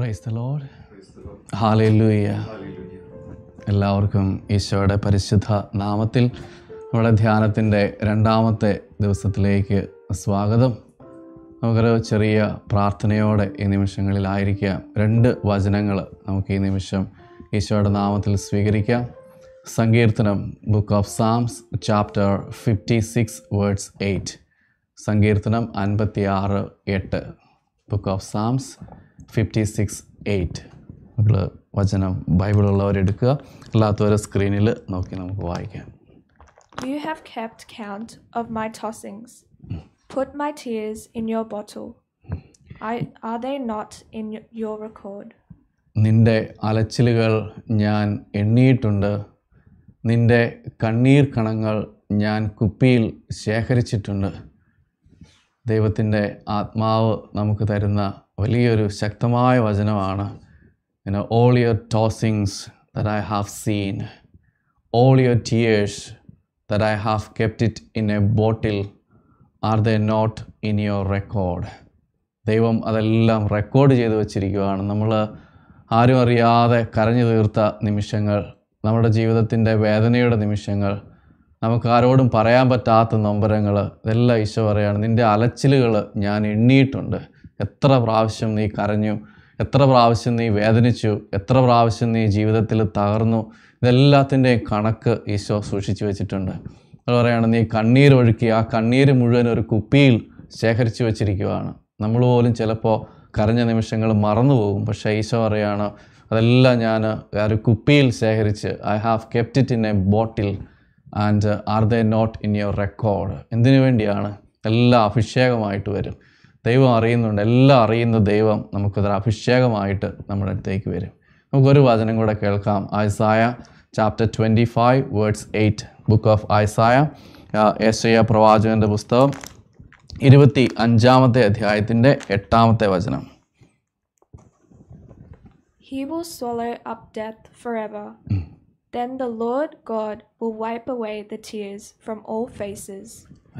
Praise the load ഹാലൂയ എല്ലാവർക്കും ഈശോയുടെ പരിശുദ്ധ നാമത്തിൽ നമ്മുടെ ധ്യാനത്തിന്റെ രണ്ടാമത്തെ ദിവസത്തിലേക്ക് സ്വാഗതം. നമുക്കൊരു ചെറിയ പ്രാർത്ഥനയോടെ ഈ നിമിഷങ്ങളിലായിരിക്കാം രണ്ട് വചനങ്ങൾ നമുക്ക് ഈ നിമിഷം ഈശോയുടെ നാമത്തിൽ സ്വീകരിക്കാം. സങ്കീർത്തനം book of Psalms chapter fifty six words eight സങ്കീർത്തനം അൻപത്തി ആറ് എട്ട്. Book of Psalms fifty six eight നമ്മൾ വചനം ബൈബിളുള്ളവരെടുക്കുക അല്ലാത്തവരെ സ്ക്രീനിൽ നോക്കി നമുക്ക് വായിക്കാം You have kept count of my tossings. Put my tears in your bottle. I, are they not in your your record? നിന്റെ അലച്ചിലുകൾ ഞാൻ എണ്ണിയിട്ടുണ്ട് നിന്റെ കണ്ണീർ കണങ്ങൾ ഞാൻ കുപ്പിയിൽ ശേഖരിച്ചിട്ടുണ്ട് ദൈവത്തിന്റെ ആത്മാവ് നമുക്ക് തരുന്ന വലിയൊരു ശക്തമായ വചനമാണ്. All your tossings that I have seen all your tears that I have kept it in a bottle are they not in your record ദൈവം അതെല്ലാം റെക്കോർഡ് ചെയ്ത് വച്ചിരിക്കുകയാണ്. നമ്മൾ ആരും അറിയാതെ കരഞ്ഞു തീർത്ത നിമിഷങ്ങൾ നമ്മുടെ ജീവിതത്തിന്റെ വേദനയുടെ നിമിഷങ്ങൾ നമുക്ക് ആരോടും പറയാൻ പറ്റാത്ത നൊമ്പരങ്ങൾ ഇതെല്ലാം ഈശോ പറയാണ്. നിന്റെ അലച്ചിലുകൾ ഞാൻ എണ്ണിയിട്ടുണ്ട് എത്ര പ്രാവശ്യം നീ കരഞ്ഞു? എത്ര പ്രാവശ്യം നീ വേദനിച്ചു? എത്ര പ്രാവശ്യം നീ ജീവിതത്തിൽ തകർന്നു? ഇതെല്ലാത്തിന്റെയും കണക്ക് ഈശോ സൂക്ഷിച്ചു വെച്ചിട്ടുണ്ട്. അത് പറയുകയാണ് നീ കണ്ണീരൊഴുക്കി ആ കണ്ണീര് മുഴുവൻ ഒരു കുപ്പിയിൽ ശേഖരിച്ചു വെച്ചിരിക്കുകയാണ് നമ്മൾ പോലും ചിലപ്പോൾ കരഞ്ഞ നിമിഷങ്ങൾ മറന്നു പോകും. പക്ഷേ ഈശോ പറയുകയാണ് അതെല്ലാം ഞാൻ ഒരു കുപ്പിയിൽ ശേഖരിച്ച് I have kept it in a bottle and are they not in your record എന്തിനു വേണ്ടിയാണ്? എല്ലാ അഭിഷേകമായിട്ട് വരും. ദൈവം അറിയുന്നുണ്ട്. എല്ലാം അറിയുന്ന ദൈവം നമുക്കതൊരു അഭിഷേകമായിട്ട് നമ്മുടെ അടുത്തേക്ക് വരും. നമുക്കൊരു വചനം കൂടെ കേൾക്കാം. Isaiah chapter twenty five words eight book of Isaiah യേശയ പ്രവാചകന്റെ പുസ്തകം ഇരുപത്തി അഞ്ചാമത്തെ അധ്യായത്തിന്റെ എട്ടാമത്തെ വചനം. He will swallow up death forever. Then the Lord God will wipe away the tears from all faces,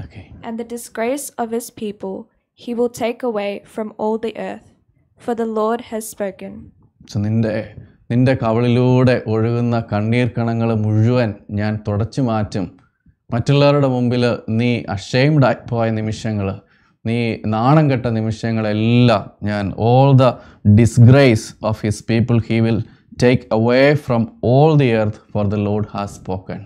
Okay. and the disgrace of his people he will take away from all the earth. For the Lord has spoken. നിന്റെ നിന്റെ കവളിലൂടെ ഒഴുകുന്ന കണ്ണീർ കണങ്ങൾ മുഴുവൻ ഞാൻ തുടച്ചു മാറ്റും മറ്റുള്ളവരുടെ മുമ്പിൽ നീ അഷെയിംഡ് പോയ നിമിഷങ്ങൾ നീ നാണം കെട്ട നിമിഷങ്ങളെല്ലാം ഞാൻ all the disgrace of his people he will take away from all the earth for the Lord has spoken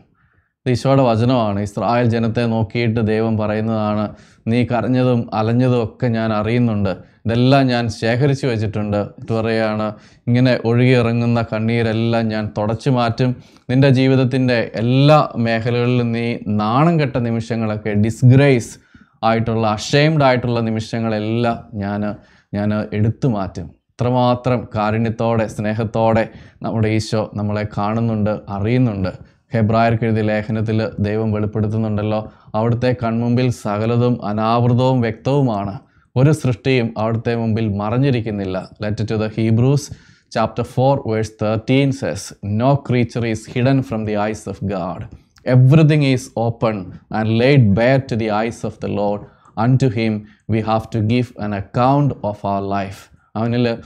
ഈശോയുടെ വചനമാണ്. ഇസ്രായേൽ ജനത്തെ നോക്കിയിട്ട് ദൈവം പറയുന്നതാണ് നീ കരഞ്ഞതും അലഞ്ഞതും ഒക്കെ ഞാൻ അറിയുന്നുണ്ട്. ഇതെല്ലാം ഞാൻ ശേഖരിച്ചു വെച്ചിട്ടുണ്ട്. പറയുകയാണ് ഇങ്ങനെ ഒഴുകിയിറങ്ങുന്ന കണ്ണീരെല്ലാം ഞാൻ തുടച്ചു മാറ്റും. നിന്റെ ജീവിതത്തിന്റെ എല്ലാ മേഖലകളിലും നീ നാണം കെട്ട നിമിഷങ്ങളൊക്കെ ഡിസ്ഗ്രേസ് ആയിട്ടുള്ള അഷെയിംഡ് ആയിട്ടുള്ള നിമിഷങ്ങളെല്ലാം ഞാൻ ഞാൻ എടുത്തു മാറ്റും. ഇത്രമാത്രം കാരുണ്യത്തോടെ സ്നേഹത്തോടെ നമ്മുടെ ഈശോ നമ്മളെ കാണുന്നുണ്ട് അറിയുന്നുണ്ട്. ഹെബ്രായർക്ക് എഴുതിയ ലേഖനത്തിൽ ദൈവം വെളിപ്പെടുത്തുന്നുണ്ടല്ലോ. അവിടുത്തെ കൺമുമ്പിൽ സകലതും അനാവൃതവും വ്യക്തവുമാണ്. ഒരു സൃഷ്ടിയും അവിടുത്തെ മുമ്പിൽ മറഞ്ഞിരിക്കുന്നില്ല. Letter to the Hebrews chapter four verse thirteen says no creature is hidden from the eyes of God everything is open and laid bare to the eyes of the Lord unto him we have to give an account of our life അവനിൽ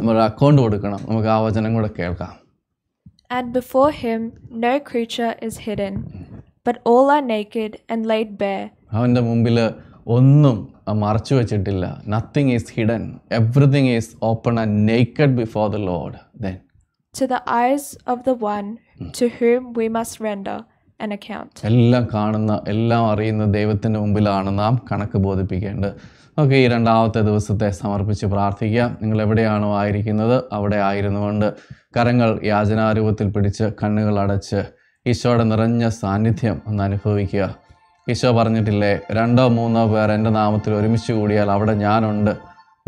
നമ്മൾ account കൊടുക്കണം. നമുക്ക് ആ വചനം കൂടെ കേൾക്കാം. And before him no creature is hidden, but all are naked and laid bare. അവന്റെ മുമ്പിൽ ഒന്നും മറച്ചു വെച്ചിട്ടില്ല nothing is hidden everything is open and naked before the Lord then to the eyes of the one to whom we must render an account. എല്ലാം കാണുന്ന എല്ലാം അറിയുന്ന ദൈവത്തിന്റെ മുമ്പിലാണ് നാം കണക്ക് ബോധിപ്പിക്കേണ്ടത് ഓക്കെ ഈ രണ്ടാമത്തെ ദിവസത്തെ സമർപ്പിച്ച് പ്രാർത്ഥിക്കുക നിങ്ങൾ എവിടെയാണോ ആയിരിക്കുന്നത് അവിടെ ആയിരുന്നുകൊണ്ട് കരങ്ങൾ യാചനാരൂപത്തിൽ പിടിച്ച് കണ്ണുകൾ അടച്ച് ഈശോയുടെ നിറഞ്ഞ സാന്നിധ്യം ഒന്ന് അനുഭവിക്കുക. ഈശോ പറഞ്ഞിട്ടില്ലേ രണ്ടോ മൂന്നോ പേർ എന്റെ നാമത്തിൽ ഒരുമിച്ച് കൂടിയാൽ അവിടെ ഞാനുണ്ട്.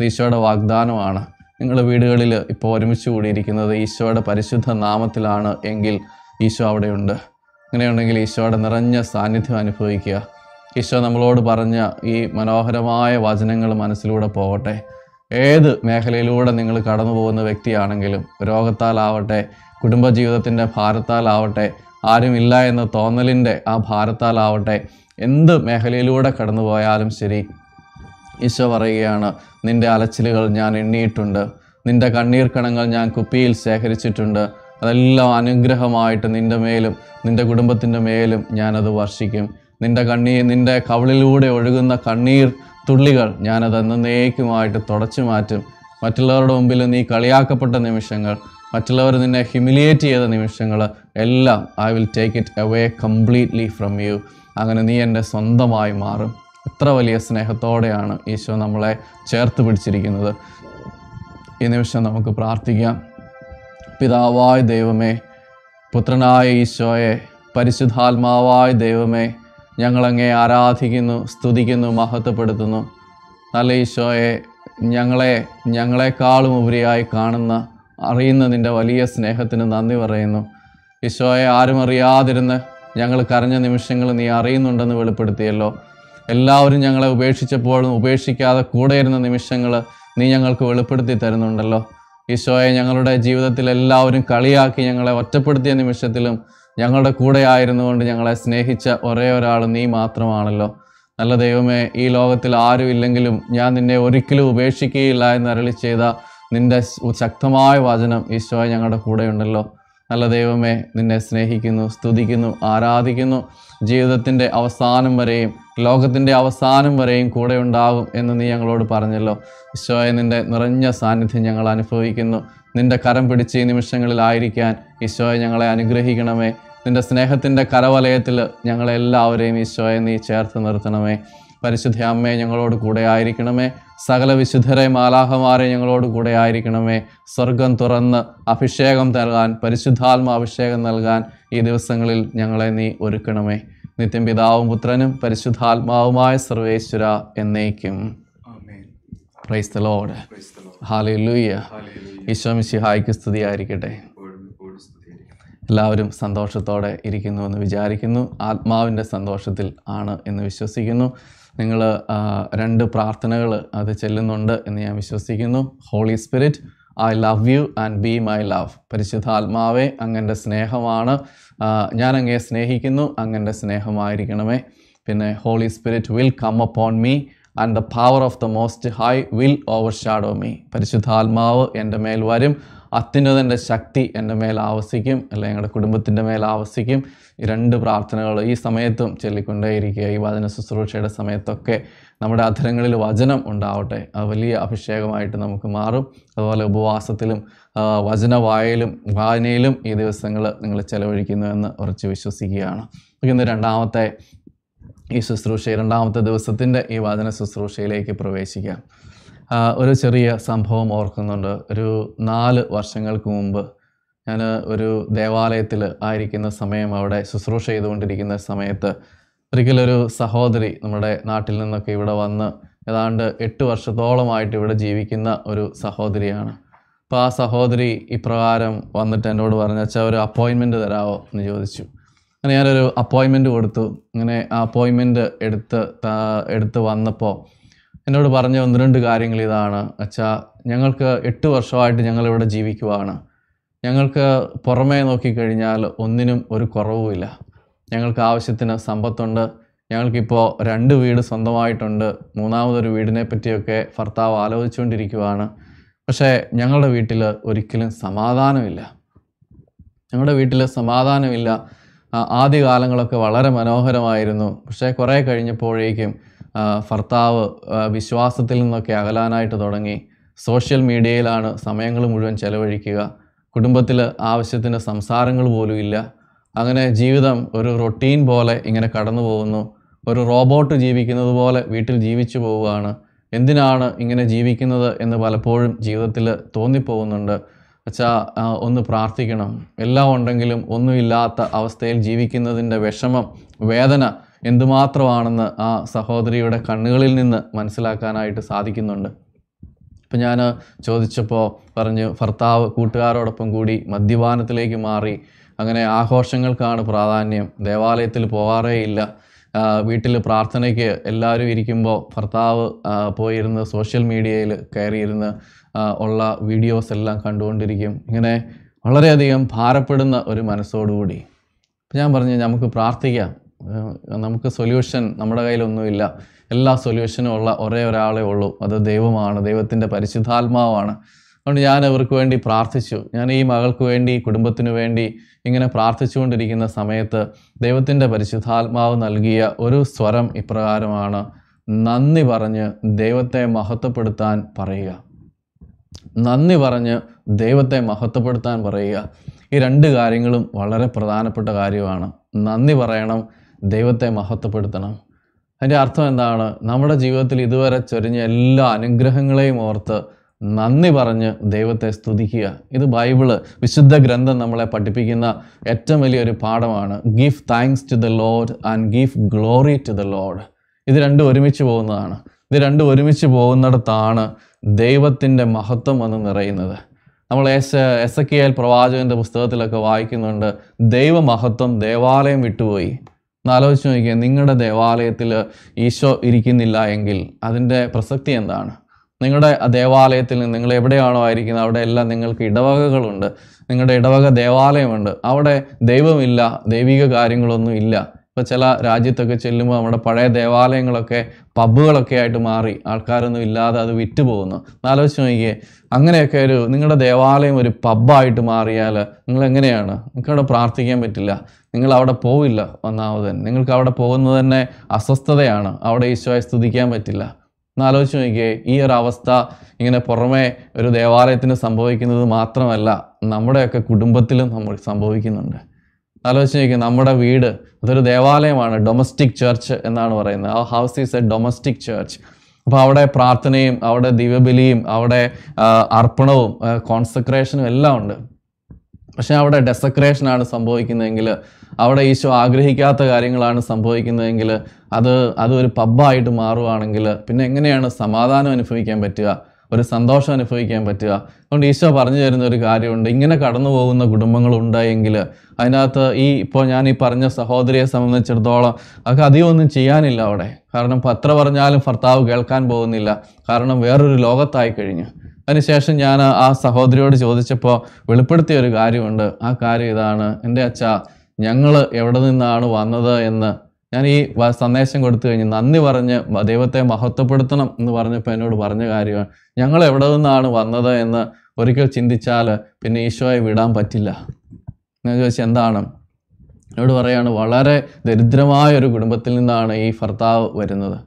ഈശോയുടെ വാഗ്ദാനമാണ്. നിങ്ങൾ വീടുകളിൽ ഇപ്പോൾ ഒരുമിച്ച് കൂടിയിരിക്കുന്നത് ഈശോയുടെ പരിശുദ്ധ നാമത്തിലാണ് എങ്കിൽ ഈശോ അവിടെയുണ്ട്. അങ്ങനെയുണ്ടെങ്കിൽ ഈശോയുടെ നിറഞ്ഞ സാന്നിധ്യം അനുഭവിക്കുക. ഈശോ നമ്മളോട് പറഞ്ഞ ഈ മനോഹരമായ വചനങ്ങൾ മനസ്സിലൂടെ പോകട്ടെ. ഏത് മേഖലയിലൂടെ നിങ്ങൾ കടന്നു പോകുന്ന വ്യക്തിയാണെങ്കിലും രോഗത്താലാവട്ടെ കുടുംബജീവിതത്തിന്റെ ഭാരത്താലാവട്ടെ ആരുമില്ല എന്ന തോന്നലിന്റെ ആ ഭാരത്താലാവട്ടെ എന്ത് മേഖലയിലൂടെ കടന്നു പോയാലും ശരി ഈശോ പറയുകയാണ് നിന്റെ അലച്ചിലുകൾ ഞാൻ എണ്ണിയിട്ടുണ്ട്. നിന്റെ കണ്ണീർ കണങ്ങൾ ഞാൻ കുപ്പിയിൽ ശേഖരിച്ചിട്ടുണ്ട്. അതെല്ലാം അനുഗ്രഹമായിട്ട് നിന്റെ മേലും നിന്റെ കുടുംബത്തിന്റെ മേലും ഞാനത് വർഷിക്കും. നിന്റെ കണ്ണീർ നിന്റെ കവളിലൂടെ ഒഴുകുന്ന കണ്ണീർ തുള്ളികൾ ഞാനത് എന്നേക്കുമായിട്ട് തുടച്ചു മാറ്റും. മറ്റുള്ളവരുടെ മുമ്പിൽ നീ കളിയാക്കപ്പെട്ട നിമിഷങ്ങൾ മറ്റുള്ളവർ നിന്നെ ഹ്യൂമിലിയേറ്റ് ചെയ്ത നിമിഷങ്ങൾ എല്ലാം I will take it away completely from you അങ്ങനെ നീ എന്റെ സ്വന്തമായി മാറും. എത്ര വലിയ സ്നേഹത്തോടെയാണ് ഈശോ നമ്മളെ ചേർത്ത് പിടിച്ചിരിക്കുന്നത്. ഈ നിമിഷം നമുക്ക് പ്രാർത്ഥിക്കാം. പിതാവായ ദൈവമേ പുത്രനായ ഈശോയെ പരിശുദ്ധാത്മാവായ ദൈവമേ ഞങ്ങളങ്ങേ ആരാധിക്കുന്നു സ്തുതിക്കുന്നു മഹത്വപ്പെടുത്തുന്നു. നല്ല ഈശോയെ ഞങ്ങളെ ഞങ്ങളെക്കാളും ഉപരിയായി കാണുന്ന അറിയുന്ന നിന്റെ വലിയ സ്നേഹത്തിന് നന്ദി പറയുന്നു. ഈശോയെ ആരും അറിയാതിരുന്ന് ഞങ്ങൾ കരഞ്ഞ നിമിഷങ്ങൾ നീ അറിയുന്നുണ്ടെന്ന് വെളിപ്പെടുത്തിയല്ലോ. എല്ലാവരും ഞങ്ങളെ ഉപേക്ഷിച്ചപ്പോഴും ഉപേക്ഷിക്കാതെ കൂടെ ഇരുന്ന നിമിഷങ്ങൾ നീ ഞങ്ങൾക്ക് വെളിപ്പെടുത്തി തരുന്നുണ്ടല്ലോ. ഈശോയെ ഞങ്ങളുടെ ജീവിതത്തിൽ എല്ലാവരും കളിയാക്കി ഞങ്ങളെ ഒറ്റപ്പെടുത്തിയ നിമിഷത്തിലും ഞങ്ങളുടെ കൂടെ ആയിരുന്നുകൊണ്ട് ഞങ്ങളെ സ്നേഹിച്ച ഒരേ ഒരാൾ നീ മാത്രമാണല്ലോ. നല്ല ദൈവമേ ഈ ലോകത്തിൽ ആരും ഇല്ലെങ്കിലും ഞാൻ നിന്നെ ഒരിക്കലും ഉപേക്ഷിക്കുകയില്ല എന്ന് അരളി ചെയ്ത നിന്റെ ശക്തമായ വചനം ഈശോയെ ഞങ്ങളുടെ കൂടെയുണ്ടല്ലോ നല്ല ദൈവമേ നിന്നെ സ്നേഹിക്കുന്നു സ്തുതിക്കുന്നു ആരാധിക്കുന്നു. ജീവിതത്തിന്റെ അവസാനം വരെയും ലോകത്തിന്റെ അവസാനം വരെയും കൂടെ ഉണ്ടാകും എന്ന് നീ ഞങ്ങളോട് പറഞ്ഞല്ലോ. ഈശോയെ നിന്റെ നിറഞ്ഞ സാന്നിധ്യം ഞങ്ങൾ അനുഭവിക്കുന്നു. നിന്റെ കരം പിടിച്ച് ഈ നിമിഷങ്ങളിലായിരിക്കാൻ ഈശോയെ ഞങ്ങളെ അനുഗ്രഹിക്കണമേ. നിന്റെ സ്നേഹത്തിന്റെ കരവലയത്തിൽ ഞങ്ങളെല്ലാവരെയും ഈശോയെ നീ ചേർത്ത് നിർത്തണമേ. പരിശുദ്ധ അമ്മയെ ഞങ്ങളോട് കൂടെ ആയിരിക്കണമേ. സകല വിശുദ്ധരെ മാലാഹമാരെ ഞങ്ങളോട് കൂടെ ആയിരിക്കണമേ. സ്വർഗം തുറന്ന് അഭിഷേകം നൽകാൻ പരിശുദ്ധാത്മ അഭിഷേകം നൽകാൻ ഈ ദിവസങ്ങളിൽ ഞങ്ങളെ നീ ഒരുക്കണമേ. നിത്യം പിതാവും പുത്രനും പരിശുദ്ധാത്മാവുമായ സർവേശ്വര എന്നേക്കും. പ്രൈസ് ലോഡ് ഹാലി ലൂയ ഈശോ മിശിഹായ്ക്ക് സ്തുതിയായിരിക്കട്ടെ. എല്ലാവരും സന്തോഷത്തോടെ ഇരിക്കുന്നുവെന്ന് വിചാരിക്കുന്നു. ആത്മാവിന്റെ സന്തോഷത്തിൽ ആണ് എന്ന് വിശ്വസിക്കുന്നു. നിങ്ങൾ രണ്ട് പ്രാർത്ഥനകൾ അത് ചെല്ലുന്നുണ്ട് എന്ന് ഞാൻ വിശ്വസിക്കുന്നു. Holy Spirit I love you and be my love പരിശുദ്ധ ആത്മാവേ അങ്ങന്റെ സ്നേഹമാണ്. ഞാൻ അങ്ങയെ സ്നേഹിക്കുന്നു അങ്ങന്റെ സ്നേഹമായിരിക്കണമേ. പിന്നെ Holy Spirit will come upon me and the power of the Most High will overshadow me പരിശുദ്ധാത്മാവ് എന്റെ മേൽ വരും അത്യുന്നതന്റെ ശക്തി എന്റെ മേൽ ആവസിക്കും അല്ലെങ്കിൽ ഞങ്ങളുടെ കുടുംബത്തിന്റെ മേൽ ആവസിക്കും. ഈ രണ്ട് പ്രാർത്ഥനകൾ ഈ സമയത്തും ചൊല്ലിക്കൊണ്ടേയിരിക്കുക. ഈ വചന ശുശ്രൂഷയുടെ സമയത്തൊക്കെ നമ്മുടെ അധരങ്ങളിൽ വചനം ഉണ്ടാവട്ടെ. അത് വലിയ അഭിഷേകമായിട്ട് നമുക്ക് മാറും. അതുപോലെ ഉപവാസത്തിലും വചന വായയിലും വായനയിലും ഈ ദിവസങ്ങൾ നിങ്ങൾ ചെലവഴിക്കുന്നു എന്ന് ഉറച്ച് വിശ്വസിക്കുകയാണ്. ഇന്ന് രണ്ടാമത്തെ ഈ ശുശ്രൂഷ രണ്ടാമത്തെ ദിവസത്തിന്റെ ഈ വചന ശുശ്രൂഷയിലേക്ക് പ്രവേശിക്കാം. ഒരു ചെറിയ സംഭവം ഓർക്കുന്നുണ്ട്. ഒരു നാല് വർഷങ്ങൾക്ക് മുമ്പ് ഞാൻ ഒരു ദേവാലയത്തിൽ ആയിരിക്കുന്ന സമയം അവിടെ ശുശ്രൂഷ ചെയ്തുകൊണ്ടിരിക്കുന്ന സമയത്ത് ഒരിക്കലൊരു സഹോദരി നമ്മുടെ നാട്ടിൽ നിന്നൊക്കെ ഇവിടെ വന്ന് ഏതാണ്ട് എട്ട് വർഷത്തോളമായിട്ട് ഇവിടെ ജീവിക്കുന്ന ഒരു സഹോദരിയാണ്. അപ്പോൾ ആ സഹോദരി ഇപ്രകാരം വന്നിട്ട് എന്നോട് പറഞ്ഞു വെച്ചാൽ ഒരു അപ്പോയിൻമെന്റ് തരാമോ എന്ന് ചോദിച്ചു. അങ്ങനെ ഞാനൊരു അപ്പോയിൻമെന്റ് കൊടുത്തു. അങ്ങനെ ആ അപ്പോയിൻമെന്റ് എടുത്ത് എടുത്ത് വന്നപ്പോൾ എന്നോട് പറഞ്ഞ ഒന്ന് രണ്ട് കാര്യങ്ങൾ ഇതാണ്. അച്ഛാ ഞങ്ങൾക്ക് എട്ട് വർഷമായിട്ട് ഞങ്ങളിവിടെ ജീവിക്കുവാണ്. ഞങ്ങൾക്ക് പുറമേ നോക്കിക്കഴിഞ്ഞാൽ ഒന്നിനും ഒരു കുറവുമില്ല. ഞങ്ങൾക്ക് ആവശ്യത്തിന് സമ്പത്തുണ്ട്. ഞങ്ങൾക്കിപ്പോൾ രണ്ട് വീട് സ്വന്തമായിട്ടുണ്ട്. മൂന്നാമതൊരു വീടിനെ പറ്റിയൊക്കെ ഭർത്താവ് ആലോചിച്ചുകൊണ്ടിരിക്കുവാണ്. പക്ഷേ ഞങ്ങളുടെ വീട്ടിൽ ഒരിക്കലും സമാധാനമില്ല. ഞങ്ങളുടെ വീട്ടിൽ സമാധാനമില്ല. ആദ്യകാലങ്ങളൊക്കെ വളരെ മനോഹരമായിരുന്നു. പക്ഷേ കുറേ കഴിഞ്ഞപ്പോഴേക്കും ഭർത്താവ് വിശ്വാസത്തിൽ നിന്നൊക്കെ അകലാനായിട്ട് തുടങ്ങി. സോഷ്യൽ മീഡിയയിലാണ് സമയങ്ങൾ മുഴുവൻ ചെലവഴിക്കുക. കുടുംബത്തിൽ ആവശ്യത്തിന് സംസാരങ്ങൾ പോലും ഇല്ല. അങ്ങനെ ജീവിതം ഒരു റൊട്ടീൻ പോലെ ഇങ്ങനെ കടന്നു പോകുന്നു. ഒരു റോബോട്ട് ജീവിക്കുന്നത് പോലെ വീട്ടിൽ ജീവിച്ചു പോവുകയാണ്. എന്തിനാണ് ഇങ്ങനെ ജീവിക്കുന്നത് എന്ന് പലപ്പോഴും ജീവിതത്തിൽ തോന്നിപ്പോകുന്നുണ്ട്. അച്ഛാ ഒന്ന് പ്രാർത്ഥിക്കണം. എല്ലാം ഉണ്ടെങ്കിലും ഒന്നുമില്ലാത്ത അവസ്ഥയിൽ ജീവിക്കുന്നതിന്റെ വിഷമം വേദന എന്തുമാത്രമാണെന്ന് ആ സഹോദരിയുടെ കണ്ണുകളിൽ നിന്ന് മനസ്സിലാക്കാനായിട്ട് സാധിക്കുന്നുണ്ട്. അപ്പം ഞാൻ ചോദിച്ചപ്പോൾ പറഞ്ഞു ഭർത്താവ് കൂട്ടുകാരോടൊപ്പം കൂടി മദ്യപാനത്തിലേക്ക് മാറി അങ്ങനെ ആഘോഷങ്ങൾക്കാണ് പ്രാധാന്യം. ദേവാലയത്തിൽ പോകാറേ ഇല്ല. വീട്ടിൽ പ്രാർത്ഥനയ്ക്ക് എല്ലാവരും ഇരിക്കുമ്പോൾ ഭർത്താവ് പോയിരുന്ന് സോഷ്യൽ മീഡിയയിൽ കയറിയിരുന്ന് ഉള്ള വീഡിയോസ് എല്ലാം കണ്ടുകൊണ്ടിരിക്കും. ഇങ്ങനെ വളരെയധികം ഭാരപ്പെടുന്ന ഒരു മനസ്സോടുകൂടി. ഞാൻ പറഞ്ഞു നമുക്ക് പ്രാർത്ഥിക്കാം. നമുക്ക് സൊല്യൂഷൻ നമ്മുടെ കയ്യിലൊന്നുമില്ല. എല്ലാ സൊല്യൂഷനും ഉള്ള ഒരേ ഒരാളേ ഉള്ളൂ. അത് ദൈവമാണ് ദൈവത്തിന്റെ പരിശുദ്ധാത്മാവാണ്. അതുകൊണ്ട് ഞാൻ അവർക്ക് വേണ്ടി പ്രാർത്ഥിച്ചു. ഞാൻ ഈ മകൾക്ക് വേണ്ടി കുടുംബത്തിന് വേണ്ടി ഇങ്ങനെ പ്രാർത്ഥിച്ചുകൊണ്ടിരിക്കുന്ന സമയത്ത് ദൈവത്തിന്റെ പരിശുദ്ധാത്മാവ് നൽകിയ ഒരു സ്വരം ഇപ്രകാരമാണ്. നന്ദി പറഞ്ഞ് ദൈവത്തെ മഹത്വപ്പെടുത്താൻ പറയുക. നന്ദി പറഞ്ഞ് ദൈവത്തെ മഹത്വപ്പെടുത്താൻ പറയുക. ഈ രണ്ട് കാര്യങ്ങളും വളരെ പ്രധാനപ്പെട്ട കാര്യമാണ്. നന്ദി പറയണം ദൈവത്തെ മഹത്വപ്പെടുത്തണം. അതിന്റെ അർത്ഥം എന്താണ്? നമ്മുടെ ജീവിതത്തിൽ ഇതുവരെ ചൊരിഞ്ഞ എല്ലാ അനുഗ്രഹങ്ങളെയും ഓർത്ത് നന്ദി പറഞ്ഞ് ദൈവത്തെ സ്തുതിക്കുക. ഇത് ബൈബിൾ വിശുദ്ധ ഗ്രന്ഥം നമ്മളെ പഠിപ്പിക്കുന്ന ഏറ്റവും വലിയൊരു പാഠമാണ്. Give thanks to the Lord and give glory to the Lord ഇത് രണ്ടും ഒരുമിച്ച് പോകുന്നതാണ്. ഇത് രണ്ടും ഒരുമിച്ച് പോകുന്നിടത്താണ് ദൈവത്തിന്റെ മഹത്വം വന്ന് നിറയുന്നത്. നമ്മൾ S S A K L പ്രവാചകന്റെ പുസ്തകത്തിലൊക്കെ വായിക്കുന്നുണ്ട് ദൈവമഹത്വം ദേവാലയം വിട്ടുപോയി. എന്നാലോചിച്ച് നോക്കിയാൽ നിങ്ങളുടെ ദേവാലയത്തിൽ ഈശോ ഇരിക്കുന്നില്ല എങ്കിൽ അതിന്റെ പ്രസക്തി എന്താണ്? നിങ്ങളുടെ ദേവാലയത്തിൽ നിങ്ങൾ എവിടെയാണോ ആയിരിക്കുന്നത് അവിടെ എല്ലാം നിങ്ങൾക്ക് ഇടവകകളുണ്ട്. നിങ്ങളുടെ ഇടവക ദേവാലയമുണ്ട്. അവിടെ ദൈവമില്ല ദൈവിക കാര്യങ്ങളൊന്നും ഇല്ല. ഇപ്പോൾ ചില രാജ്യത്തൊക്കെ ചെല്ലുമ്പോൾ നമ്മുടെ പഴയ ദേവാലയങ്ങളൊക്കെ പബ്ബുകളൊക്കെ ആയിട്ട് മാറി. ആൾക്കാരൊന്നും ഇല്ലാതെ അത് വിറ്റ് പോകുന്നു. എന്നാലോചിച്ച് നോക്കിയേ അങ്ങനെയൊക്കെ ഒരു നിങ്ങളുടെ ദേവാലയം ഒരു പബ്ബായിട്ട് മാറിയാൽ നിങ്ങൾ എങ്ങനെയാണ്? നിങ്ങൾക്ക് അവിടെ പ്രാർത്ഥിക്കാൻ പറ്റില്ല. നിങ്ങൾ അവിടെ പോവില്ല ഒന്നാമത് തന്നെ. നിങ്ങൾക്ക് അവിടെ പോകുന്നത് തന്നെ അസ്വസ്ഥതയാണ്. അവിടെ ഈശോയെ സ്തുതിക്കാൻ പറ്റില്ല. എന്നാലോചിച്ച് നോക്കിയേ ഈ ഒരു അവസ്ഥ ഇങ്ങനെ പുറമേ ഒരു ദേവാലയത്തിന് സംഭവിക്കുന്നത് മാത്രമല്ല നമ്മുടെയൊക്കെ കുടുംബത്തിലും നമ്മൾ സംഭവിക്കുന്നുണ്ട്. ആലോചിച്ച് നോക്കി നമ്മുടെ വീട് അതൊരു ദേവാലയമാണ് ഡൊമസ്റ്റിക് ചർച്ച് എന്നാണ് പറയുന്നത്. ആ house is a domestic church അപ്പോൾ അവിടെ പ്രാർത്ഥനയും അവിടെ ദിവ്യബലിയും അവിടെ അർപ്പണവും കോൺസെക്രേഷനും എല്ലാം ഉണ്ട്. പക്ഷേ അവിടെ ഡെസക്രേഷനാണ് സംഭവിക്കുന്നതെങ്കിൽ അവിടെ ഈശോ ആഗ്രഹിക്കാത്ത കാര്യങ്ങളാണ് സംഭവിക്കുന്നതെങ്കിൽ അത് അതൊരു പബ്ബായിട്ട് മാറുകയാണെങ്കിൽ പിന്നെ എങ്ങനെയാണ് സമാധാനം അനുഭവിക്കാൻ പറ്റുക? ഒരു സന്തോഷം അനുഭവിക്കാൻ പറ്റുക. അതുകൊണ്ട് ഈശോ പറഞ്ഞു തരുന്ന ഒരു കാര്യമുണ്ട്. ഇങ്ങനെ കടന്നു പോകുന്ന കുടുംബങ്ങളുണ്ടെങ്കിൽ അതിനകത്ത് ഈ ഇപ്പോൾ ഞാൻ ഈ പറഞ്ഞ സഹോദരിയെ സംബന്ധിച്ചിടത്തോളം അതൊക്കെ അധികം ഒന്നും ചെയ്യാനില്ല അവിടെ. കാരണം പത്ര പറഞ്ഞാലും ഭർത്താവ് കേൾക്കാൻ പോകുന്നില്ല. കാരണം വേറൊരു ലോകത്തായി കഴിഞ്ഞു. അതിനുശേഷം ഞാൻ ആ സഹോദരിയോട് ചോദിച്ചപ്പോൾ വെളിപ്പെടുത്തിയ ഒരു കാര്യമുണ്ട്. ആ കാര്യം ഇതാണ്. എന്റെ അച്ഛ ഞങ്ങൾ എവിടെ നിന്നാണ് വന്നത്? എന്ന് ഞാൻ ഈ സന്ദേശം കൊടുത്തു കഴിഞ്ഞ് നന്ദി പറഞ്ഞ് ദൈവത്തെ മഹത്വപ്പെടുത്തണം എന്ന് പറഞ്ഞപ്പോൾ എന്നോട് പറഞ്ഞ കാര്യമാണ്. ഞങ്ങൾ എവിടെ നിന്നാണ് വന്നത് എന്ന് ഒരിക്കൽ ചിന്തിച്ചാൽ പിന്നെ ഈശോയെ വിടാൻ പറ്റില്ല. ഞാൻ ചോദിച്ചാൽ എന്താണ്? എന്നോട് പറയാണ് വളരെ ദരിദ്രമായ ഒരു കുടുംബത്തിൽ നിന്നാണ് ഈ ഭർത്താവ് വരുന്നത്.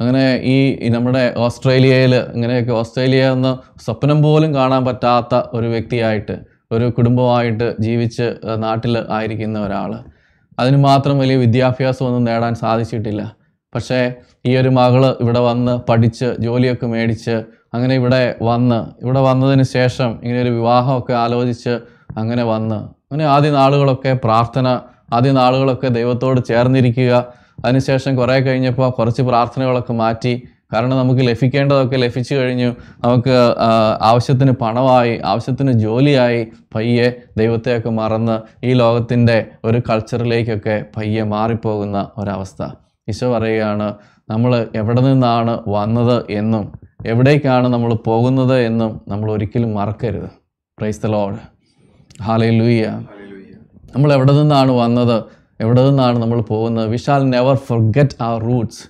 അങ്ങനെ ഈ നമ്മുടെ ഓസ്ട്രേലിയയിൽ ഇങ്ങനെയൊക്കെ ഓസ്ട്രേലിയ എന്ന് സ്വപ്നം പോലും കാണാൻ പറ്റാത്ത ഒരു വ്യക്തിയായിട്ട് ഒരു കുടുംബമായിട്ട് ജീവിച്ച് നാട്ടിൽ ആയിരിക്കുന്ന ഒരാൾ അതിന് മാത്രം വലിയ വിദ്യാഭ്യാസമൊന്നും നേടാൻ സാധിച്ചിട്ടില്ല. പക്ഷേ ഈ ഒരു മകൾ ഇവിടെ വന്ന് പഠിച്ച് ജോലിയൊക്കെ മേടിച്ച് അങ്ങനെ ഇവിടെ വന്ന് ഇവിടെ വന്നതിന് ശേഷം ഇങ്ങനെ ഒരു വിവാഹമൊക്കെ ആലോചിച്ച് അങ്ങനെ വന്ന് അങ്ങനെ ആദ്യ നാളുകളൊക്കെ പ്രാർത്ഥന ആദ്യ നാളുകളൊക്കെ ദൈവത്തോട് ചേർന്നിരിക്കുക അതിനുശേഷം കുറേ കഴിഞ്ഞപ്പോൾ കുറച്ച് പ്രാർത്ഥനകളൊക്കെ മാറ്റി കാരണം നമുക്ക് ലഭിക്കേണ്ടതൊക്കെ ലഭിച്ചു കഴിഞ്ഞു. നമുക്ക് ആവശ്യത്തിന് പണമായി ആവശ്യത്തിന് ജോലിയായി പയ്യെ ദൈവത്തെയൊക്കെ മറന്ന് ഈ ലോകത്തിന്റെ ഒരു കൾച്ചറിലേക്കൊക്കെ പയ്യെ മാറിപ്പോകുന്ന ഒരവസ്ഥ. ഈശോ പറയുകയാണ് നമ്മൾ എവിടെ നിന്നാണ് വന്നത് എന്നും എവിടേക്കാണ് നമ്മൾ പോകുന്നത് എന്നും നമ്മൾ ഒരിക്കലും മറക്കരുത്. പ്രൈസ് ദ ലോഡ് ഹാലേ ലൂയ്യ നമ്മൾ എവിടെ നിന്നാണ് വന്നത് എവിടെ നിന്നാണ് നമ്മൾ പോകുന്നത്? We shall never forget our roots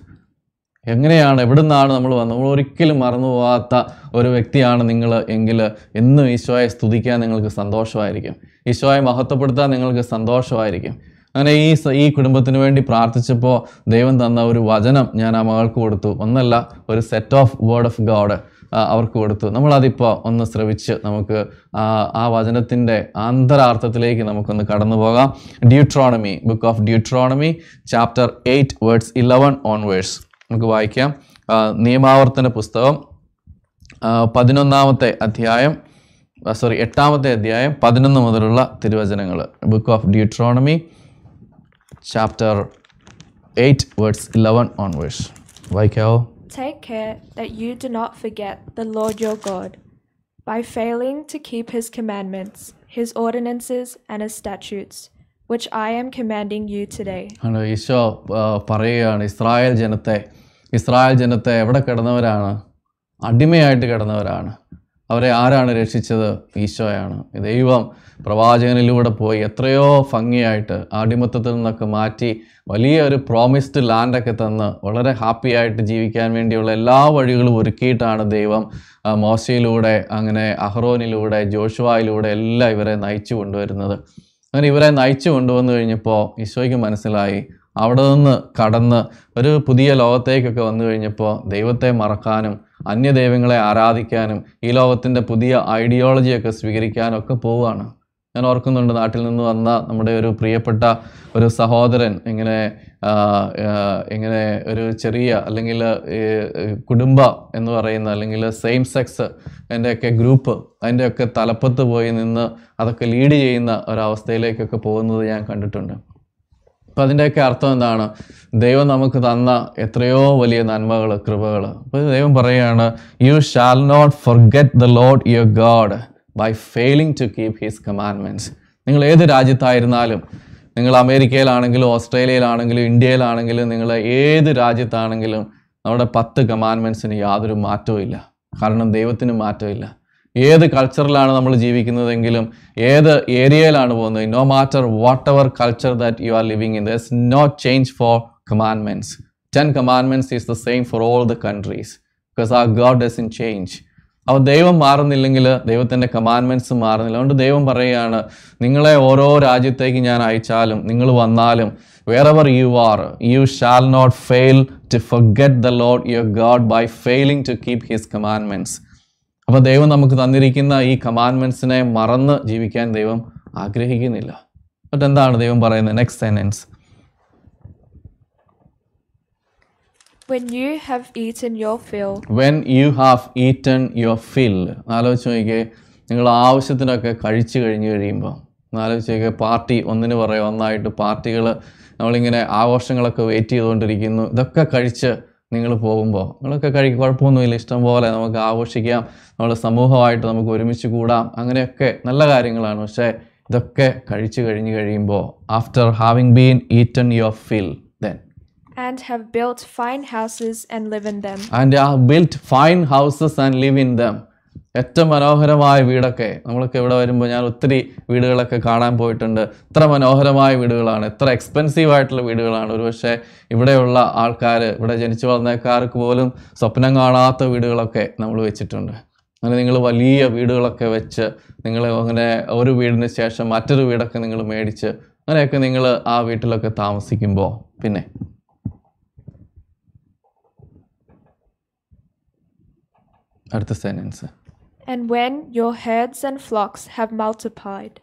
എങ്ങനെയാണ് എവിടുന്നാണ് നമ്മൾ വന്നത്? നമ്മൾ ഒരിക്കലും മറന്നു പോകാത്ത ഒരു വ്യക്തിയാണ് നിങ്ങൾ എങ്കിൽ എന്നും ഈശോയെ സ്തുതിക്കാൻ നിങ്ങൾക്ക് സന്തോഷമായിരിക്കും. ഈശോയെ മഹത്വപ്പെടുത്താൻ നിങ്ങൾക്ക് സന്തോഷമായിരിക്കും. അങ്ങനെ ഈ ഈ കുടുംബത്തിന് വേണ്ടി പ്രാർത്ഥിച്ചപ്പോൾ ദൈവം തന്ന ഒരു വചനം ഞാൻ ആ മകൾക്ക് കൊടുത്തു. ഒന്നല്ല ഒരു set of word of God അവർക്ക് കൊടുത്തു. നമ്മളതിപ്പോൾ ഒന്ന് ശ്രവിച്ച് നമുക്ക് ആ വചനത്തിന്റെ അന്തരാർത്ഥത്തിലേക്ക് നമുക്കൊന്ന് കടന്നു പോകാം. Deuteronomy book of Deuteronomy chapter eight words eleven on നമുക്ക് വായിക്കാം. നിയമാവർത്തന പുസ്തകം പതിനൊന്നാമത്തെ അധ്യായം സോറി എട്ടാമത്തെ അധ്യായം പതിനൊന്ന് മുതലുള്ള തിരുവചനങ്ങൾ book of Deuteronomy chapter eight words eleven on verse വായിക്കാവോ? Take care that you do not forget the Lord your God by failing to keep his commandments, his ordinances, and his statutes, which I am commanding you today. ആണ് ഈശോ പറയുകയാണ് Israel ജനത്തെ Israel ജനത്തെ എവിടെ കിടന്നവരാണ്? അടിമയായിട്ട് കിടന്നവരാണ്. അവരെ ആരാണ് രക്ഷിച്ചത്? ഈശോയാണ്. ദൈവം പ്രവാചകനിലൂടെ പോയി എത്രയോ ഭംഗിയായിട്ട് അടിമത്തത്തിൽ നിന്നൊക്കെ മാറ്റി വലിയ ഒരു പ്രോമിസ്ഡ് ലാൻഡൊക്കെ തന്ന് വളരെ ഹാപ്പി ആയിട്ട് ജീവിക്കാൻ വേണ്ടിയുള്ള എല്ലാ വഴികളും ഒരുക്കിയിട്ടാണ് ദൈവം മോശയിലൂടെ അങ്ങനെ അഹ്റോനിലൂടെ ജോഷുവായിലൂടെ എല്ലാം ഇവരെ നയിച്ചു കൊണ്ടുവരുന്നത്. അങ്ങനെ ഇവരെ നയിച്ചു കൊണ്ടുവന്നു കഴിഞ്ഞപ്പോൾ ഈശോയ്ക്ക് മനസ്സിലായി. അവിടെ നിന്ന് കടന്ന് ഒരു പുതിയ ലോകത്തേക്കൊക്കെ വന്നു കഴിഞ്ഞപ്പോൾ ദൈവത്തെ മറക്കാനും അന്യദൈവങ്ങളെ ആരാധിക്കാനും ഈ ലോകത്തിന്റെ പുതിയ ഐഡിയോളജിയൊക്കെ സ്വീകരിക്കാനും ഒക്കെ പോവുകയാണ്. ഞാൻ ഓർക്കുന്നുണ്ട് നാട്ടിൽ നിന്ന് വന്ന നമ്മുടെ ഒരു പ്രിയപ്പെട്ട ഒരു സഹോദരൻ ഇങ്ങനെ ഇങ്ങനെ ഒരു ചെറിയ അല്ലെങ്കിൽ കുടുംബ എന്ന് പറയുന്ന അല്ലെങ്കിൽ സെയിം സെക്സ് അതിന്റെയൊക്കെ ഗ്രൂപ്പ് അതിന്റെയൊക്കെ തലപ്പത്ത് പോയി നിന്ന് അതൊക്കെ ലീഡ് ചെയ്യുന്ന ഒരവസ്ഥയിലേക്കൊക്കെ പോകുന്നത് ഞാൻ കണ്ടിട്ടുണ്ട്. അപ്പം അതിന്റെയൊക്കെ അർത്ഥം എന്താണ്? ദൈവം നമുക്ക് തന്ന എത്രയോ വലിയ നന്മകൾ കൃപകൾ അപ്പോൾ ദൈവം പറയുകയാണ് you shall not forget the Lord your God by failing to keep his commandments നിങ്ങൾ ഏത് രാജ്യത്തായിരുന്നാലും നിങ്ങൾ അമേരിക്കയിലാണെങ്കിലും ഓസ്ട്രേലിയയിലാണെങ്കിലും ഇന്ത്യയിലാണെങ്കിലും നിങ്ങൾ ഏത് രാജ്യത്താണെങ്കിലും നമ്മുടെ പത്ത് കമാൻമെൻസിന് യാതൊരു മാറ്റവും ഇല്ല. കാരണം ദൈവത്തിന് മാറ്റമില്ല ഏത് കൾച്ചറിലാണ് നമ്മൾ ജീവിക്കുന്നതെങ്കിലും ഏത് ഏരിയയിലാണ് പോകുന്നത് no matter whatever culture that you are living in thus no change for commandments ten commandments is the same for all the countries because a God doesn't change അപ്പോൾ ദൈവം മാറുന്നില്ലെങ്കിൽ ദൈവത്തിന്റെ കമാൻഡ്മെന്റ്സ് മാറുന്നില്ല. അതുകൊണ്ട് ദൈവം പറയുകയാണ് നിങ്ങളെ ഓരോ രാജ്യത്തേക്ക് ഞാൻ അയച്ചാലും നിങ്ങൾ വന്നാലും wherever you are you shall not fail to forget the Lord your God by failing to keep his commandments അപ്പോൾ ദൈവം നമുക്ക് തന്നിരിക്കുന്ന ഈ കമാൻഡ്മെന്റ്സിനെ മറന്ന് ജീവിക്കാൻ ദൈവം ആഗ്രഹിക്കുന്നില്ല. എന്നിട്ട് എന്താണ് ദൈവം പറയുന്നത്? Next sentence When you have eaten your fill, When you have eaten your fill. ആലോചിച്ച് നോക്കിയേ നിങ്ങൾ ആവശ്യത്തിനൊക്കെ കഴിച്ചു കഴിഞ്ഞ് കഴിയുമ്പോൾ ആലോചിച്ച് നോക്കിയേ പാർട്ടി ഒന്നിന് പറയാം ഒന്നായിട്ട് പാർട്ടികൾ നമ്മളിങ്ങനെ ആഘോഷങ്ങളൊക്കെ വെയിറ്റ് ചെയ്തുകൊണ്ടിരിക്കുന്നു. ഇതൊക്കെ കഴിച്ച് നിങ്ങൾ പോകുമ്പോൾ നിങ്ങളൊക്കെ കഴിക്കും കുഴപ്പമൊന്നുമില്ല. ഇഷ്ടം പോലെ നമുക്ക് ആഘോഷിക്കാം നമ്മൾ സമൂഹമായിട്ട് നമുക്ക് ഒരുമിച്ച് കൂടാം. അങ്ങനെയൊക്കെ നല്ല കാര്യങ്ങളാണ്. പക്ഷേ ഇതൊക്കെ കഴിച്ചു കഴിഞ്ഞ് കഴിയുമ്പോൾ after having been eaten your fill and have built fine houses and live in them, and have built fine houses and live in them. ഏറ്റവും മനോഹരമായ വീടൊക്കെ നമ്മളൊക്കെ ഇവിടെ വരുമ്പോൾ ഞാൻ ഒത്തിരി വീടുകളൊക്കെ കാണാൻ പോയിട്ടുണ്ട്. ഇത്ര മനോഹരമായ വീടുകളാണ്. എത്ര എക്സ്പെൻസീവ് ആയിട്ടുള്ള വീടുകളാണ്. ഒരുപക്ഷെ ഇവിടെയുള്ള ആൾക്കാർ ഇവിടെ ജനിച്ചു വളർന്നേക്കാർക്ക് പോലും സ്വപ്നം കാണാത്ത വീടുകളൊക്കെ നമ്മൾ വെച്ചിട്ടുണ്ട്. അങ്ങനെ നിങ്ങൾ വലിയ വീടുകളൊക്കെ വെച്ച് നിങ്ങൾ അങ്ങനെ ഒരു വീടിന് ശേഷം മറ്റൊരു വീടൊക്കെ നിങ്ങൾ മേടിച്ച് അങ്ങനെയൊക്കെ നിങ്ങൾ ആ വീട്ടിലൊക്കെ താമസിക്കുമ്പോൾ പിന്നെ അടുത്ത sentence and when your herds and flocks have multiplied,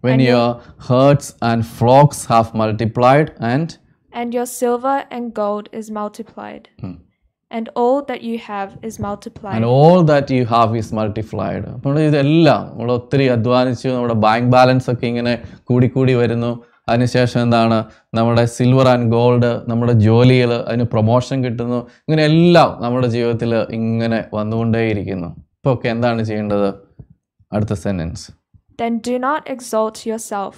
when your herds and flocks have multiplied and and your silver and gold is multiplied, and all that you have is multiplied. and all that you have is multiplied അപ്പോൾ ഇതെല്ലാം നമ്മൾ ഒത്തിരി അധ്വാനിച്ചു നമ്മുടെ bank balance ഒക്കെ ഇങ്ങനെ കൂടിക്കൂടി വരുന്നു അതിനുശേഷം എന്താണ്? നമ്മുടെ സിൽവർ ആൻഡ് ഗോൾഡ് നമ്മുടെ ജോലികൾ അതിന് പ്രൊമോഷൻ കിട്ടുന്നു. ഇങ്ങനെ എല്ലാം നമ്മുടെ ജീവിതത്തിൽ ഇങ്ങനെ വന്നുകൊണ്ടേയിരിക്കുന്നു. ഇപ്പോൾ ഒക്കെ എന്താണ് ചെയ്യേണ്ടത്? അടുത്ത sentence Then do not exalt yourself,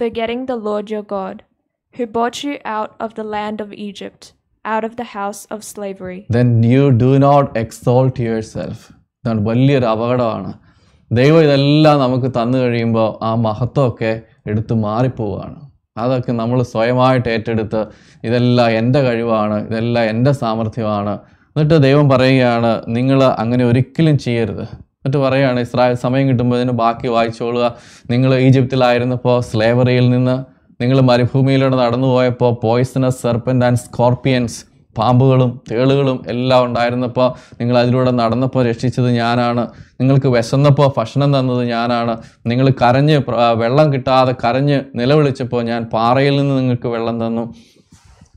forgetting the Lord your God, who brought you out of the land of Egypt, out of the house of slavery. You do not exalt yourself ഇതാണ് വലിയൊരു അപകടമാണ്. ദൈവം ഇതെല്ലാം നമുക്ക് തന്നു കഴിയുമ്പോൾ ആ മഹത്വമൊക്കെ എടുത്ത് മാറിപ്പോവുകയാണ്. അതൊക്കെ നമ്മൾ സ്വയമായിട്ട് ഏറ്റെടുത്ത് ഇതെല്ലാം എന്റെ കഴിവാണ് ഇതെല്ലാം എന്റെ സാമർഥ്യമാണ്. എന്നിട്ട് ദൈവം പറയുകയാണ് നിങ്ങൾ അങ്ങനെ ഒരിക്കലും ചെയ്യരുത്. എന്നിട്ട് പറയുകയാണ് ഇസ്രായേൽ സമയം കിട്ടുമ്പോൾ ഇതിന് ബാക്കി വായിച്ചോളുക. നിങ്ങൾ ഈജിപ്തിലായിരുന്നപ്പോൾ സ്ലേവറിയിൽ നിന്ന് നിങ്ങൾ മരുഭൂമിയിലൂടെ നടന്നു പോയപ്പോൾ പോയിസണസ് സെർപ്പന്റ് ആൻഡ് സ്കോർപ്പിയൻസ് പാമ്പുകളും തേളുകളും എല്ലാം ഉണ്ടായിരുന്നപ്പോൾ നിങ്ങൾ അതിലൂടെ നടന്നപ്പോൾ രക്ഷിച്ചത് ഞാനാണ്. നിങ്ങൾക്ക് വിശന്നപ്പോൾ ഭക്ഷണം തന്നത് ഞാനാണ്. നിങ്ങൾ കരഞ്ഞ് വെള്ളം കിട്ടാതെ കരഞ്ഞ് നിലവിളിച്ചപ്പോൾ ഞാൻ പാറയിൽ നിന്ന് നിങ്ങൾക്ക് വെള്ളം തന്നു.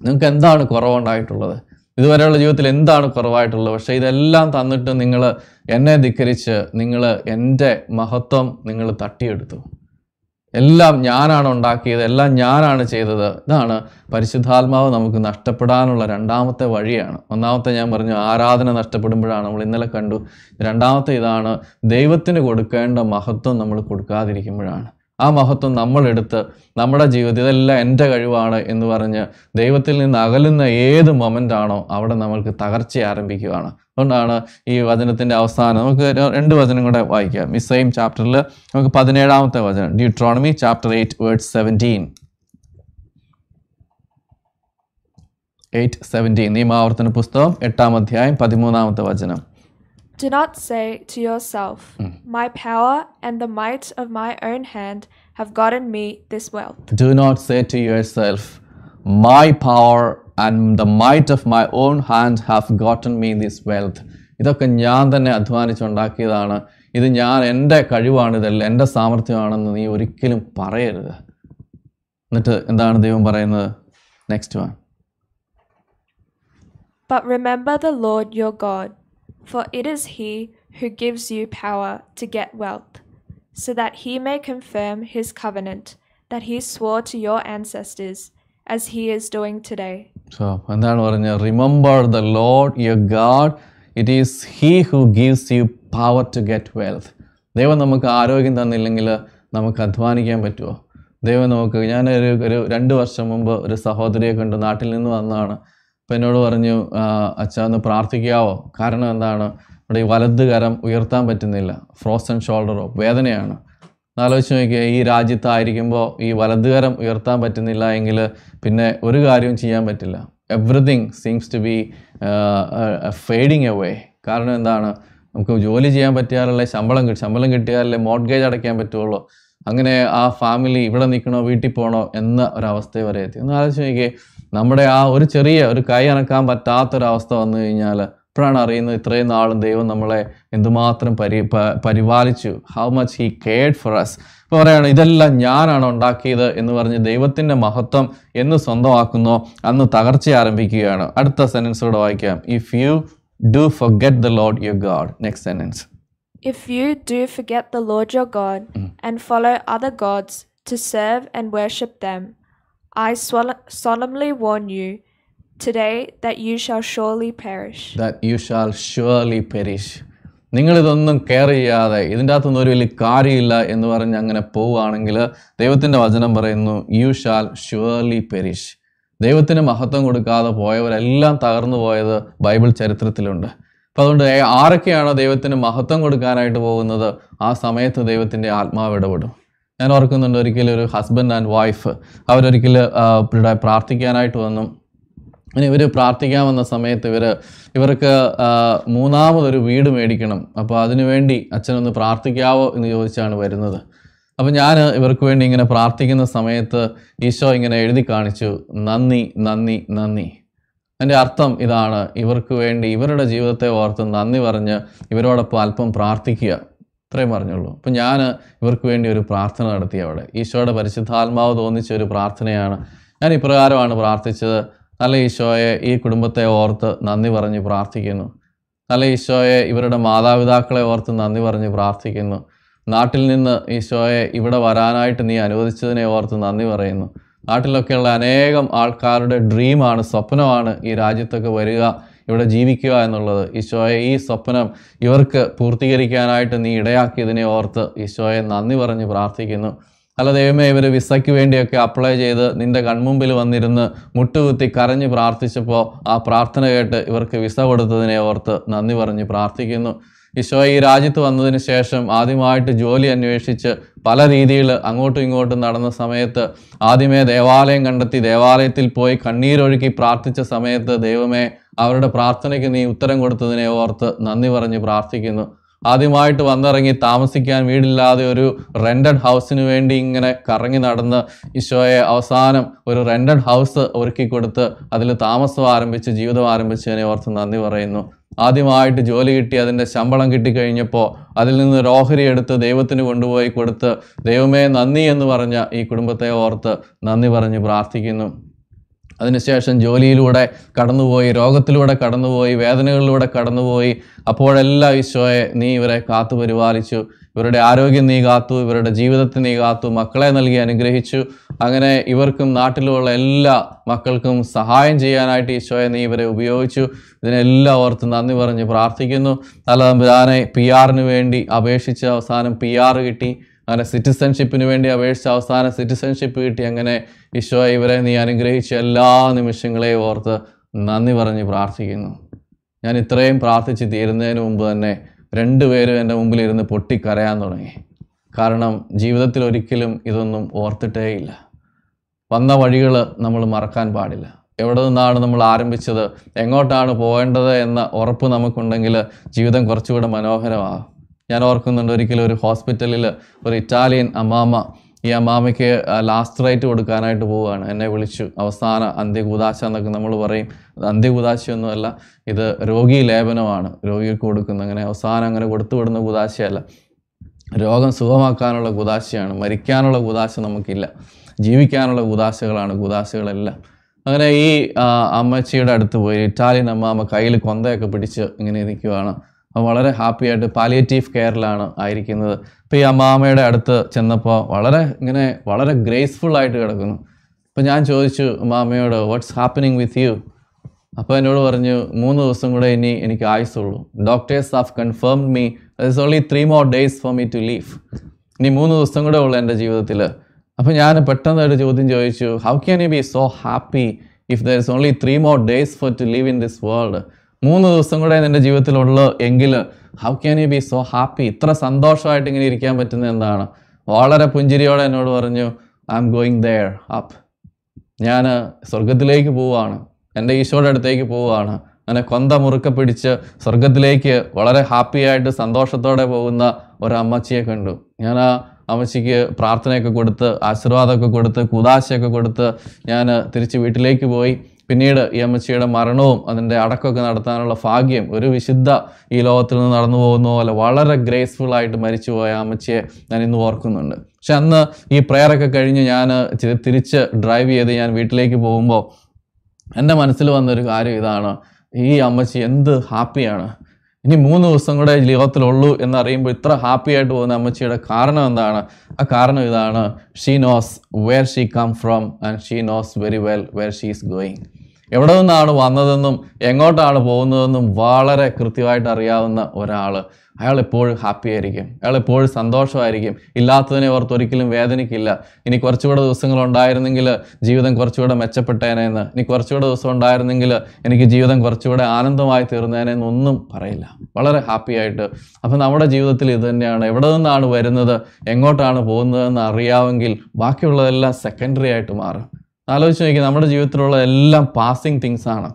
നിങ്ങൾക്ക് എന്താണ് കുറവുണ്ടായിട്ടുള്ളത്? ഇതുവരെയുള്ള ജീവിതത്തിൽ എന്താണ് കുറവായിട്ടുള്ളത്? പക്ഷേ ഇതെല്ലാം തന്നിട്ട് നിങ്ങൾ എന്നെ ധിക്കരിച്ച് നിങ്ങൾ എന്റെ മഹത്വം നിങ്ങൾ തട്ടിയെടുത്തു. എല്ലാം ഞാനാണ് ഉണ്ടാക്കിയത് എല്ലാം ഞാനാണ് ചെയ്തത്. ഇതാണ് പരിശുദ്ധാത്മാവ് നമുക്ക് നഷ്ടപ്പെടാനുള്ള രണ്ടാമത്തെ വഴിയാണ്. ഒന്നാമത്തെ ഞാൻ പറഞ്ഞു ആരാധന നഷ്ടപ്പെടുമ്പോഴാണ് നമ്മൾ ഇന്നലെ കണ്ടു. രണ്ടാമത്തെ ഇതാണ് ദൈവത്തിന് കൊടുക്കേണ്ട മഹത്വം നമ്മൾ കൊടുക്കാതിരിക്കുമ്പോഴാണ്. ആ മഹത്വം നമ്മളെടുത്ത് നമ്മുടെ ജീവിതത്തിൽ ഇതെല്ലാം എന്റെ കഴിവാണ് എന്ന് പറഞ്ഞ് ദൈവത്തിൽ നിന്ന് അകലുന്ന ഏത് മൊമെന്റ് ആണോ അവിടെ നമ്മൾക്ക് തകർച്ച ആരംഭിക്കുകയാണ്. അതുകൊണ്ടാണ് ഈ വചനത്തിന്റെ അവസാനം നമുക്ക് രണ്ട് വചനം കൂടെ വായിക്കാം ഈ സെയിം ചാപ്റ്ററിൽ നമുക്ക് പതിനേഴാമത്തെ വചനം Deuteronomy chapter eight word seventeen eight seventeen നിയമാവർത്തന പുസ്തകം എട്ടാം അധ്യായം പതിമൂന്നാമത്തെ വചനം. Do not say to yourself, My power and the might of my own hand have gotten me this wealth. Do not say to yourself, My power and the might of my own hand have gotten me this wealth. ഇതൊക്കെ ഞാൻ തന്നെ അധ്വാനിച്ചുണ്ടാക്കിയതാണ് ഇത് ഞാൻ എൻ്റെ കഴിവാണ് ഇതല്ല എൻ്റെ സാമർഥ്യമാണെന്ന് നീ ഒരിക്കലും പറയരുത് എന്നിട്ട് എന്താണ് ദൈവം പറയുന്നത് next one But remember the Lord your God, for it is He who gives you power to get wealth, so that He may confirm His covenant that He swore to your ancestors, as He is doing today. So എന്താണ് പറഞ്ഞത്? Remember the Lord your God it is he who gives you power to get wealth ദൈവം നമുക്ക് ആരോഗ്യം തന്നില്ലെങ്കിൽ നമുക്ക് അധ്വാനിക്കാൻ പറ്റുമോ? ദൈവം നമുക്ക് ഞാൻ ഒരു ഒരു രണ്ട് വർഷം മുമ്പ് ഒരു സഹോദരിയെ കണ്ട് നാട്ടിൽ നിന്ന് വന്നതാണ്. അപ്പം എന്നോട് പറഞ്ഞു അച്ഛാ ഒന്ന് പ്രാർത്ഥിക്കാവോ? കാരണം എന്താണ്? നമ്മുടെ ഈ വലത് കരം ഉയർത്താൻ പറ്റുന്നില്ല. ഫ്രോസൺ ഷോൾഡറോ വേദനയാണ്. ആലോചിച്ച് നോക്കിയാൽ ഈ രാജ്യത്തായിരിക്കുമ്പോൾ ഈ വലത് കരം ഉയർത്താൻ പറ്റുന്നില്ല എങ്കിൽ പിന്നെ ഒരു കാര്യവും ചെയ്യാൻ പറ്റില്ല. Everything seems to be fading away കാരണം എന്താണ്? നമുക്ക് ജോലി ചെയ്യാൻ പറ്റിയാലല്ലേ ശമ്പളം കിട്ടും ശമ്പളം കിട്ടിയാലല്ലേ മോഡ്ഗേജ് അടയ്ക്കാൻ പറ്റുള്ളൂ. അങ്ങനെ ആ ഫാമിലി ഇവിടെ നിൽക്കണോ വീട്ടിൽ പോകണോ എന്ന ഒരവസ്ഥ വരെ എത്തി. ഒന്ന് ആലോചിച്ച് നോക്കിയേ നമ്മുടെ ആ ഒരു ചെറിയ ഒരു കൈ അനക്കാൻ പറ്റാത്തൊരവസ്ഥ വന്നു കഴിഞ്ഞാൽ ഇപ്പോഴാണ് അറിയുന്നത് ഇത്രയും നാളും ദൈവം നമ്മളെ എന്തുമാത്രം പരി പരിപാലിച്ചു. How much he cared for us ഇപ്പോൾ പറയുകയാണ് ഇതെല്ലാം ഞാനാണ് ഉണ്ടാക്കിയത് എന്ന് പറഞ്ഞ് ദൈവത്തിന്റെ മഹത്വം എന്ന് സ്വന്തമാക്കുന്നോ. അന്ന് തകർച്ച ആരംഭിക്കുകയാണ്. അടുത്ത സെന്റൻസ് കൂടെ വായിക്കാം. If you do forget the Lord your God next sentence If you do forget the Lord your God mm. and follow other gods to serve and worship them, I solemnly warn you today that you shall surely perish. That you shall surely perish. നിങ്ങളിതൊന്നും care ചെയ്യാതെ ഇതിന്റെ അകത്തൊന്നും ഒരു വലിയ കാര്യമില്ല എന്ന് പറഞ്ഞ് അങ്ങനെ പോവുകയാണെങ്കിൽ ദൈവത്തിന്റെ വചനം പറയുന്നു യു ഷാൽ ഷുവർലി പെരിഷ് ദൈവത്തിന് മഹത്വം കൊടുക്കാതെ പോയവരെല്ലാം തകർന്നു പോയത് ബൈബിൾ ചരിത്രത്തിലുണ്ട് അപ്പം അതുകൊണ്ട് ആരൊക്കെയാണ് ദൈവത്തിന് മഹത്വം കൊടുക്കാനായിട്ട് പോകുന്നത്? ആ സമയത്ത് ദൈവത്തിന്റെ ആത്മാവ് ഇടപെടും. ഞാൻ ഓർക്കുന്നുണ്ട് ഒരിക്കലും ഒരു ഹസ്ബൻഡ് ആൻഡ് വൈഫ് അവരൊരിക്കൽ ഇവിടെ പ്രാർത്ഥിക്കാനായിട്ട് വന്നു. ഇനി ഇവർ പ്രാർത്ഥിക്കാൻ വന്ന സമയത്ത് ഇവർ ഇവർക്ക് മൂന്നാമതൊരു വീട് മേടിക്കണം. അപ്പോൾ അതിനുവേണ്ടി അച്ഛനൊന്ന് പ്രാർത്ഥിക്കാവോ എന്ന് ചോദിച്ചാണ് വരുന്നത്. അപ്പം ഞാൻ ഇവർക്ക് വേണ്ടി ഇങ്ങനെ പ്രാർത്ഥിക്കുന്ന സമയത്ത് ഈശോ ഇങ്ങനെ എഴുതി കാണിച്ചു. നന്ദി നന്ദി നന്ദി. അതിന്റെ അർത്ഥം ഇതാണ്. ഇവർക്ക് വേണ്ടി ഇവരുടെ ജീവിതത്തെ ഓർത്ത് നന്ദി പറഞ്ഞ് ഇവരോടൊപ്പം അല്പം പ്രാർത്ഥിക്കുക. ഇത്രയും പറഞ്ഞുള്ളൂ. അപ്പം ഞാൻ ഇവർക്ക് വേണ്ടി ഒരു പ്രാർത്ഥന നടത്തി അവിടെ. ഈശോയുടെ പരിശുദ്ധാത്മാവ് തോന്നിച്ച ഒരു പ്രാർത്ഥനയാണ്. ഞാൻ ഇപ്രകാരമാണ് പ്രാർത്ഥിച്ചത്. നല്ല ഈശോയെ ഈ കുടുംബത്തെ ഓർത്ത് നന്ദി പറഞ്ഞ് പ്രാർത്ഥിക്കുന്നു. നല്ല ഈശോയെ ഇവരുടെ മാതാപിതാക്കളെ ഓർത്ത് നന്ദി പറഞ്ഞ് പ്രാർത്ഥിക്കുന്നു. നാട്ടിൽ നിന്ന് ഈശോയെ ഇവിടെ വരാനായിട്ട് നീ അനുവദിച്ചതിനെ ഓർത്ത് നന്ദി പറയുന്നു. നാട്ടിലൊക്കെയുള്ള അനേകം ആൾക്കാരുടെ ഡ്രീമാണ് സ്വപ്നമാണ് ഈ രാജ്യത്തൊക്കെ വരിക ഇവിടെ ജീവിക്കുക എന്നുള്ളത്. ഈശോയെ ഈ സ്വപ്നം ഇവർക്ക് പൂർത്തീകരിക്കാനായിട്ട് നീ ഇടയാക്കിയതിനെ ഓർത്ത് ഈശോയെ നന്ദി പറഞ്ഞ് പ്രാർത്ഥിക്കുന്നു. അല്ല ദൈവമേ ഇവർ വിസയ്ക്ക് വേണ്ടിയൊക്കെ അപ്ലൈ ചെയ്ത് നിന്റെ കൺമുമ്പിൽ വന്നിരുന്ന് മുട്ടുകുത്തി കരഞ്ഞ് പ്രാർത്ഥിച്ചപ്പോൾ ആ പ്രാർത്ഥന കേട്ട് ഇവർക്ക് വിസ കൊടുത്തതിനെ ഓർത്ത് നന്ദി പറഞ്ഞ് പ്രാർത്ഥിക്കുന്നു. ഈശോ ഈ രാജ്യത്ത് വന്നതിന് ശേഷം ആദ്യമായിട്ട് ജോലി അന്വേഷിച്ച് പല രീതിയിൽ അങ്ങോട്ടും ഇങ്ങോട്ടും നടന്ന സമയത്ത് ആദ്യമേ ദേവാലയം കണ്ടെത്തി ദേവാലയത്തിൽ പോയി കണ്ണീരൊഴുക്കി പ്രാർത്ഥിച്ച സമയത്ത് ദൈവമേ അവരുടെ പ്രാർത്ഥനയ്ക്ക് നീ ഉത്തരം കൊടുത്തതിനെ ഓർത്ത് നന്ദി പറഞ്ഞ് പ്രാർത്ഥിക്കുന്നു. ആദ്യമായിട്ട് വന്നിറങ്ങി താമസിക്കാൻ വീടില്ലാതെ ഒരു റെന്റഡ് ഹൗസിന് വേണ്ടി ഇങ്ങനെ കറങ്ങി നടന്ന് ഈശോയെ അവസാനം ഒരു റെന്റഡ് ഹൗസ് ഒരുക്കി കൊടുത്ത് അതിൽ താമസം ആരംഭിച്ച് ജീവിതം ആരംഭിച്ചതിനെ ഓർത്ത് നന്ദി പറയുന്നു. ആദ്യമായിട്ട് ജോലി കിട്ടി അതിന്റെ ശമ്പളം കിട്ടിക്കഴിഞ്ഞപ്പോൾ അതിൽ നിന്ന് ഓഹരി എടുത്ത് ദൈവത്തിന് കൊണ്ടുപോയി കൊടുത്ത് ദൈവമേ നന്ദി എന്ന് പറഞ്ഞ ഈ കുടുംബത്തെ ഓർത്ത് നന്ദി പറഞ്ഞ് പ്രാർത്ഥിക്കുന്നു. അതിനുശേഷം ജോലിയിലൂടെ കടന്നുപോയി രോഗത്തിലൂടെ കടന്നുപോയി വേദനകളിലൂടെ കടന്നുപോയി. അപ്പോഴെല്ലാം ഈശോയെ നീ ഇവരെ കാത്തു പരിപാലിച്ചു ഇവരുടെ ആരോഗ്യം നീ കാത്തു ഇവരുടെ ജീവിതത്തെ നീ കാത്തു മക്കളെ നൽകി അനുഗ്രഹിച്ചു. അങ്ങനെ ഇവർക്കും നാട്ടിലുള്ള എല്ലാ മക്കൾക്കും സഹായം ചെയ്യാനായിട്ട് ഈശോയെ നീ ഇവരെ ഉപയോഗിച്ചു. ഇതിനെല്ലാം ഓർത്ത് നന്ദി പറഞ്ഞ് പ്രാർത്ഥിക്കുന്നു. നല്ല തമ്പുരാനെ പി ആറിന് വേണ്ടി അപേക്ഷിച്ച് അവസാനം പി ആറ് കിട്ടി. അങ്ങനെ സിറ്റിസൺഷിപ്പിന് വേണ്ടി അപേക്ഷിച്ച് അവസാനം സിറ്റിസൺഷിപ്പ് കിട്ടി. അങ്ങനെ ഈശോ ഇവരെ നീ അനുഗ്രഹിച്ച എല്ലാ നിമിഷങ്ങളെയും ഓർത്ത് നന്ദി പറഞ്ഞ് പ്രാർത്ഥിക്കുന്നു. ഞാൻ ഇത്രയും പ്രാർത്ഥിച്ച് തീരുന്നതിന് മുമ്പ് തന്നെ രണ്ടുപേരും എന്റെ മുമ്പിലിരുന്ന് പൊട്ടിക്കരയാൻ തുടങ്ങി. കാരണം ജീവിതത്തിൽ ഒരിക്കലും ഇതൊന്നും ഓർത്തിട്ടേയില്ല. വന്ന വഴികൾ നമ്മൾ മറക്കാൻ പാടില്ല. എവിടെ നിന്നാണ് നമ്മൾ ആരംഭിച്ചത്? എങ്ങോട്ടാണ് പോകേണ്ടത് എന്ന ഉറപ്പ് നമുക്കുണ്ടെങ്കിൽ ജീവിതം കുറച്ചുകൂടെ മനോഹരമാകും. ഞാൻ ഓർക്കുന്നുണ്ട് ഒരിക്കലും ഒരു ഹോസ്പിറ്റലിൽ ഒരു ഇറ്റാലിയൻ അമ്മാമ ഈ അമ്മാമയ്ക്ക് ലാസ്റ്റ് റൈറ്റ് കൊടുക്കാനായിട്ട് പോവുകയാണ്. എന്നെ വിളിച്ചു. അവസാന അന്ത്യകൂതാശ എന്നൊക്കെ നമ്മൾ പറയും. അന്ത്യകൂതാശയൊന്നുമല്ല ഇത് രോഗി ലേപനമാണ്. രോഗിക്ക് കൊടുക്കുന്ന അങ്ങനെ അവസാനം അങ്ങനെ കൊടുത്തു വിടുന്ന കൂതാശയല്ല രോഗം സുഖമാക്കാനുള്ള കുതാശയാണ് മരിക്കാനുള്ള കുതാശ നമുക്കില്ല. ജീവിക്കാനുള്ള കുതാശകളാണ് കുതാശകളെല്ലാം അങ്ങനെ ഈ അമ്മച്ചിയുടെ അടുത്ത് പോയി. ഇറ്റാലിയൻ അമ്മാമ്മ കയ്യിൽ കൊന്തയൊക്കെ പിടിച്ച് ഇങ്ങനെ നിൽക്കുവാണ് വളരെ ഹാപ്പി ആയിട്ട് പാലിയേറ്റീവ് കെയറിലാണ് ആയിരിക്കുന്നത്. അപ്പോൾ ഈ അമ്മാമ്മയുടെ അടുത്ത് ചെന്നപ്പോൾ വളരെ ഇങ്ങനെ വളരെ ഗ്രേസ്ഫുൾ ആയിട്ട് കിടക്കുന്നു. അപ്പോൾ ഞാൻ ചോദിച്ചു അമ്മാമ്മയോട് വാട്ട്സ് ഹാപ്പനിങ് വിത്ത് യു അപ്പോൾ എന്നോട് പറഞ്ഞു മൂന്ന് ദിവസം കൂടെ ഇനി എനിക്ക് ആയുസുള്ളൂ doctors have confirmed me it's only three more days for me to leave ഇനി മൂന്ന് ദിവസം കൂടെ ഉള്ളൂ എന്റെ ജീവിതത്തിൽ അപ്പോൾ ഞാൻ പെട്ടെന്ന് ഒരു ചോദ്യം ചോദിച്ചു how can you be so happy if there is only three more days for to leave in this world മൂന്ന് ദിവസം കൂടെ നിന്റെ ജീവിതത്തിലുള്ളൂ എങ്കിൽ how can you be so happy ഇത്ര സന്തോഷമായിട്ട് ഇങ്ങനെ ഇരിക്കാൻ പറ്റുന്നത് എന്താണ്? വളരെ പുഞ്ചിരിയോടെ എന്നോട് പറഞ്ഞു I'm going there up ഞാൻ സ്വർഗത്തിലേക്ക് പോവുകയാണ്. എന്റെ ഈശോയുടെ അടുത്തേക്ക് പോവുകയാണ്. അങ്ങനെ കൊന്ത മുറുക്ക പിടിച്ച് സ്വർഗത്തിലേക്ക് വളരെ ഹാപ്പി ആയിട്ട് സന്തോഷത്തോടെ പോകുന്ന ഒരു അമ്മച്ചിയെ കണ്ടു. ഞാൻ ആ അമ്മച്ചിക്ക് പ്രാർത്ഥനയൊക്കെ കൊടുത്ത് ആശീർവാദമൊക്കെ കൊടുത്ത് കുതാശയൊക്കെ കൊടുത്ത് ഞാൻ തിരിച്ച് വീട്ടിലേക്ക് പോയി. പിന്നീട് ഈ അമ്മച്ചിയുടെ മരണവും അതിന്റെ അടക്കമൊക്കെ നടത്താനുള്ള ഭാഗ്യം ഒരു വിശുദ്ധ ഈ ലോകത്തിൽ നിന്ന് നടന്നു പോകുന്ന പോലെ വളരെ ഗ്രേസ്ഫുൾ ആയിട്ട് മരിച്ചുപോയ അമ്മച്ചിയെ ഞാൻ ഇന്ന് ഓർക്കുന്നുണ്ട്. പക്ഷെ അന്ന് ഈ പ്രെയറൊക്കെ കഴിഞ്ഞ് ഞാൻ തിരിച്ച് ഡ്രൈവ് ചെയ്ത് ഞാൻ വീട്ടിലേക്ക് പോകുമ്പോൾ എന്റെ മനസ്സിൽ വന്നൊരു കാര്യം ഇതാണ്. ഈ അമ്മച്ചി എന്ത് ഹാപ്പിയാണ് ഇനി മൂന്ന് ദിവസം കൂടെ ലോകത്തിലുള്ളൂ എന്നറിയുമ്പോൾ ഇത്ര ഹാപ്പി ആയിട്ട് പോകുന്ന അമ്മച്ചിയുടെ കാരണം എന്താണ്? ആ കാരണം ഇതാണ് she knows where she come from and she knows very well where she is going എവിടെ നിന്നാണ് വന്നതെന്നും എങ്ങോട്ടാണ് പോകുന്നതെന്നും വളരെ കൃത്യമായിട്ട് അറിയാവുന്ന ഒരാൾ അയാൾ എപ്പോഴും ഹാപ്പി ആയിരിക്കും. അയാൾ എപ്പോഴും സന്തോഷമായിരിക്കും. ഇല്ലാത്തതിനെ ഓർത്ത് ഒരിക്കലും വേദനിക്കില്ല. ഇനി കുറച്ചുകൂടെ ദിവസങ്ങൾ ഉണ്ടായിരുന്നെങ്കിൽ ജീവിതം കുറച്ചുകൂടെ മെച്ചപ്പെട്ടേനെന്ന് ഇനി കുറച്ചുകൂടെ ദിവസം ഉണ്ടായിരുന്നെങ്കിൽ എനിക്ക് ജീവിതം കുറച്ചുകൂടെ ആനന്ദമായി തീർന്നേനെന്ന് ഒന്നും പറയില്ല. വളരെ ഹാപ്പി ആയിട്ട്. അപ്പം നമ്മുടെ ജീവിതത്തിൽ ഇത് തന്നെയാണ്. എവിടെ നിന്നാണ് വരുന്നത്? എങ്ങോട്ടാണ് പോകുന്നതെന്ന് അറിയാമെങ്കിൽ ബാക്കിയുള്ളതെല്ലാം സെക്കൻഡറി ആയിട്ട് മാറും. ആലോചിച്ച് നോക്കി നമ്മുടെ ജീവിതത്തിലുള്ള എല്ലാം പാസിങ് തിങ്സ് ആണ്.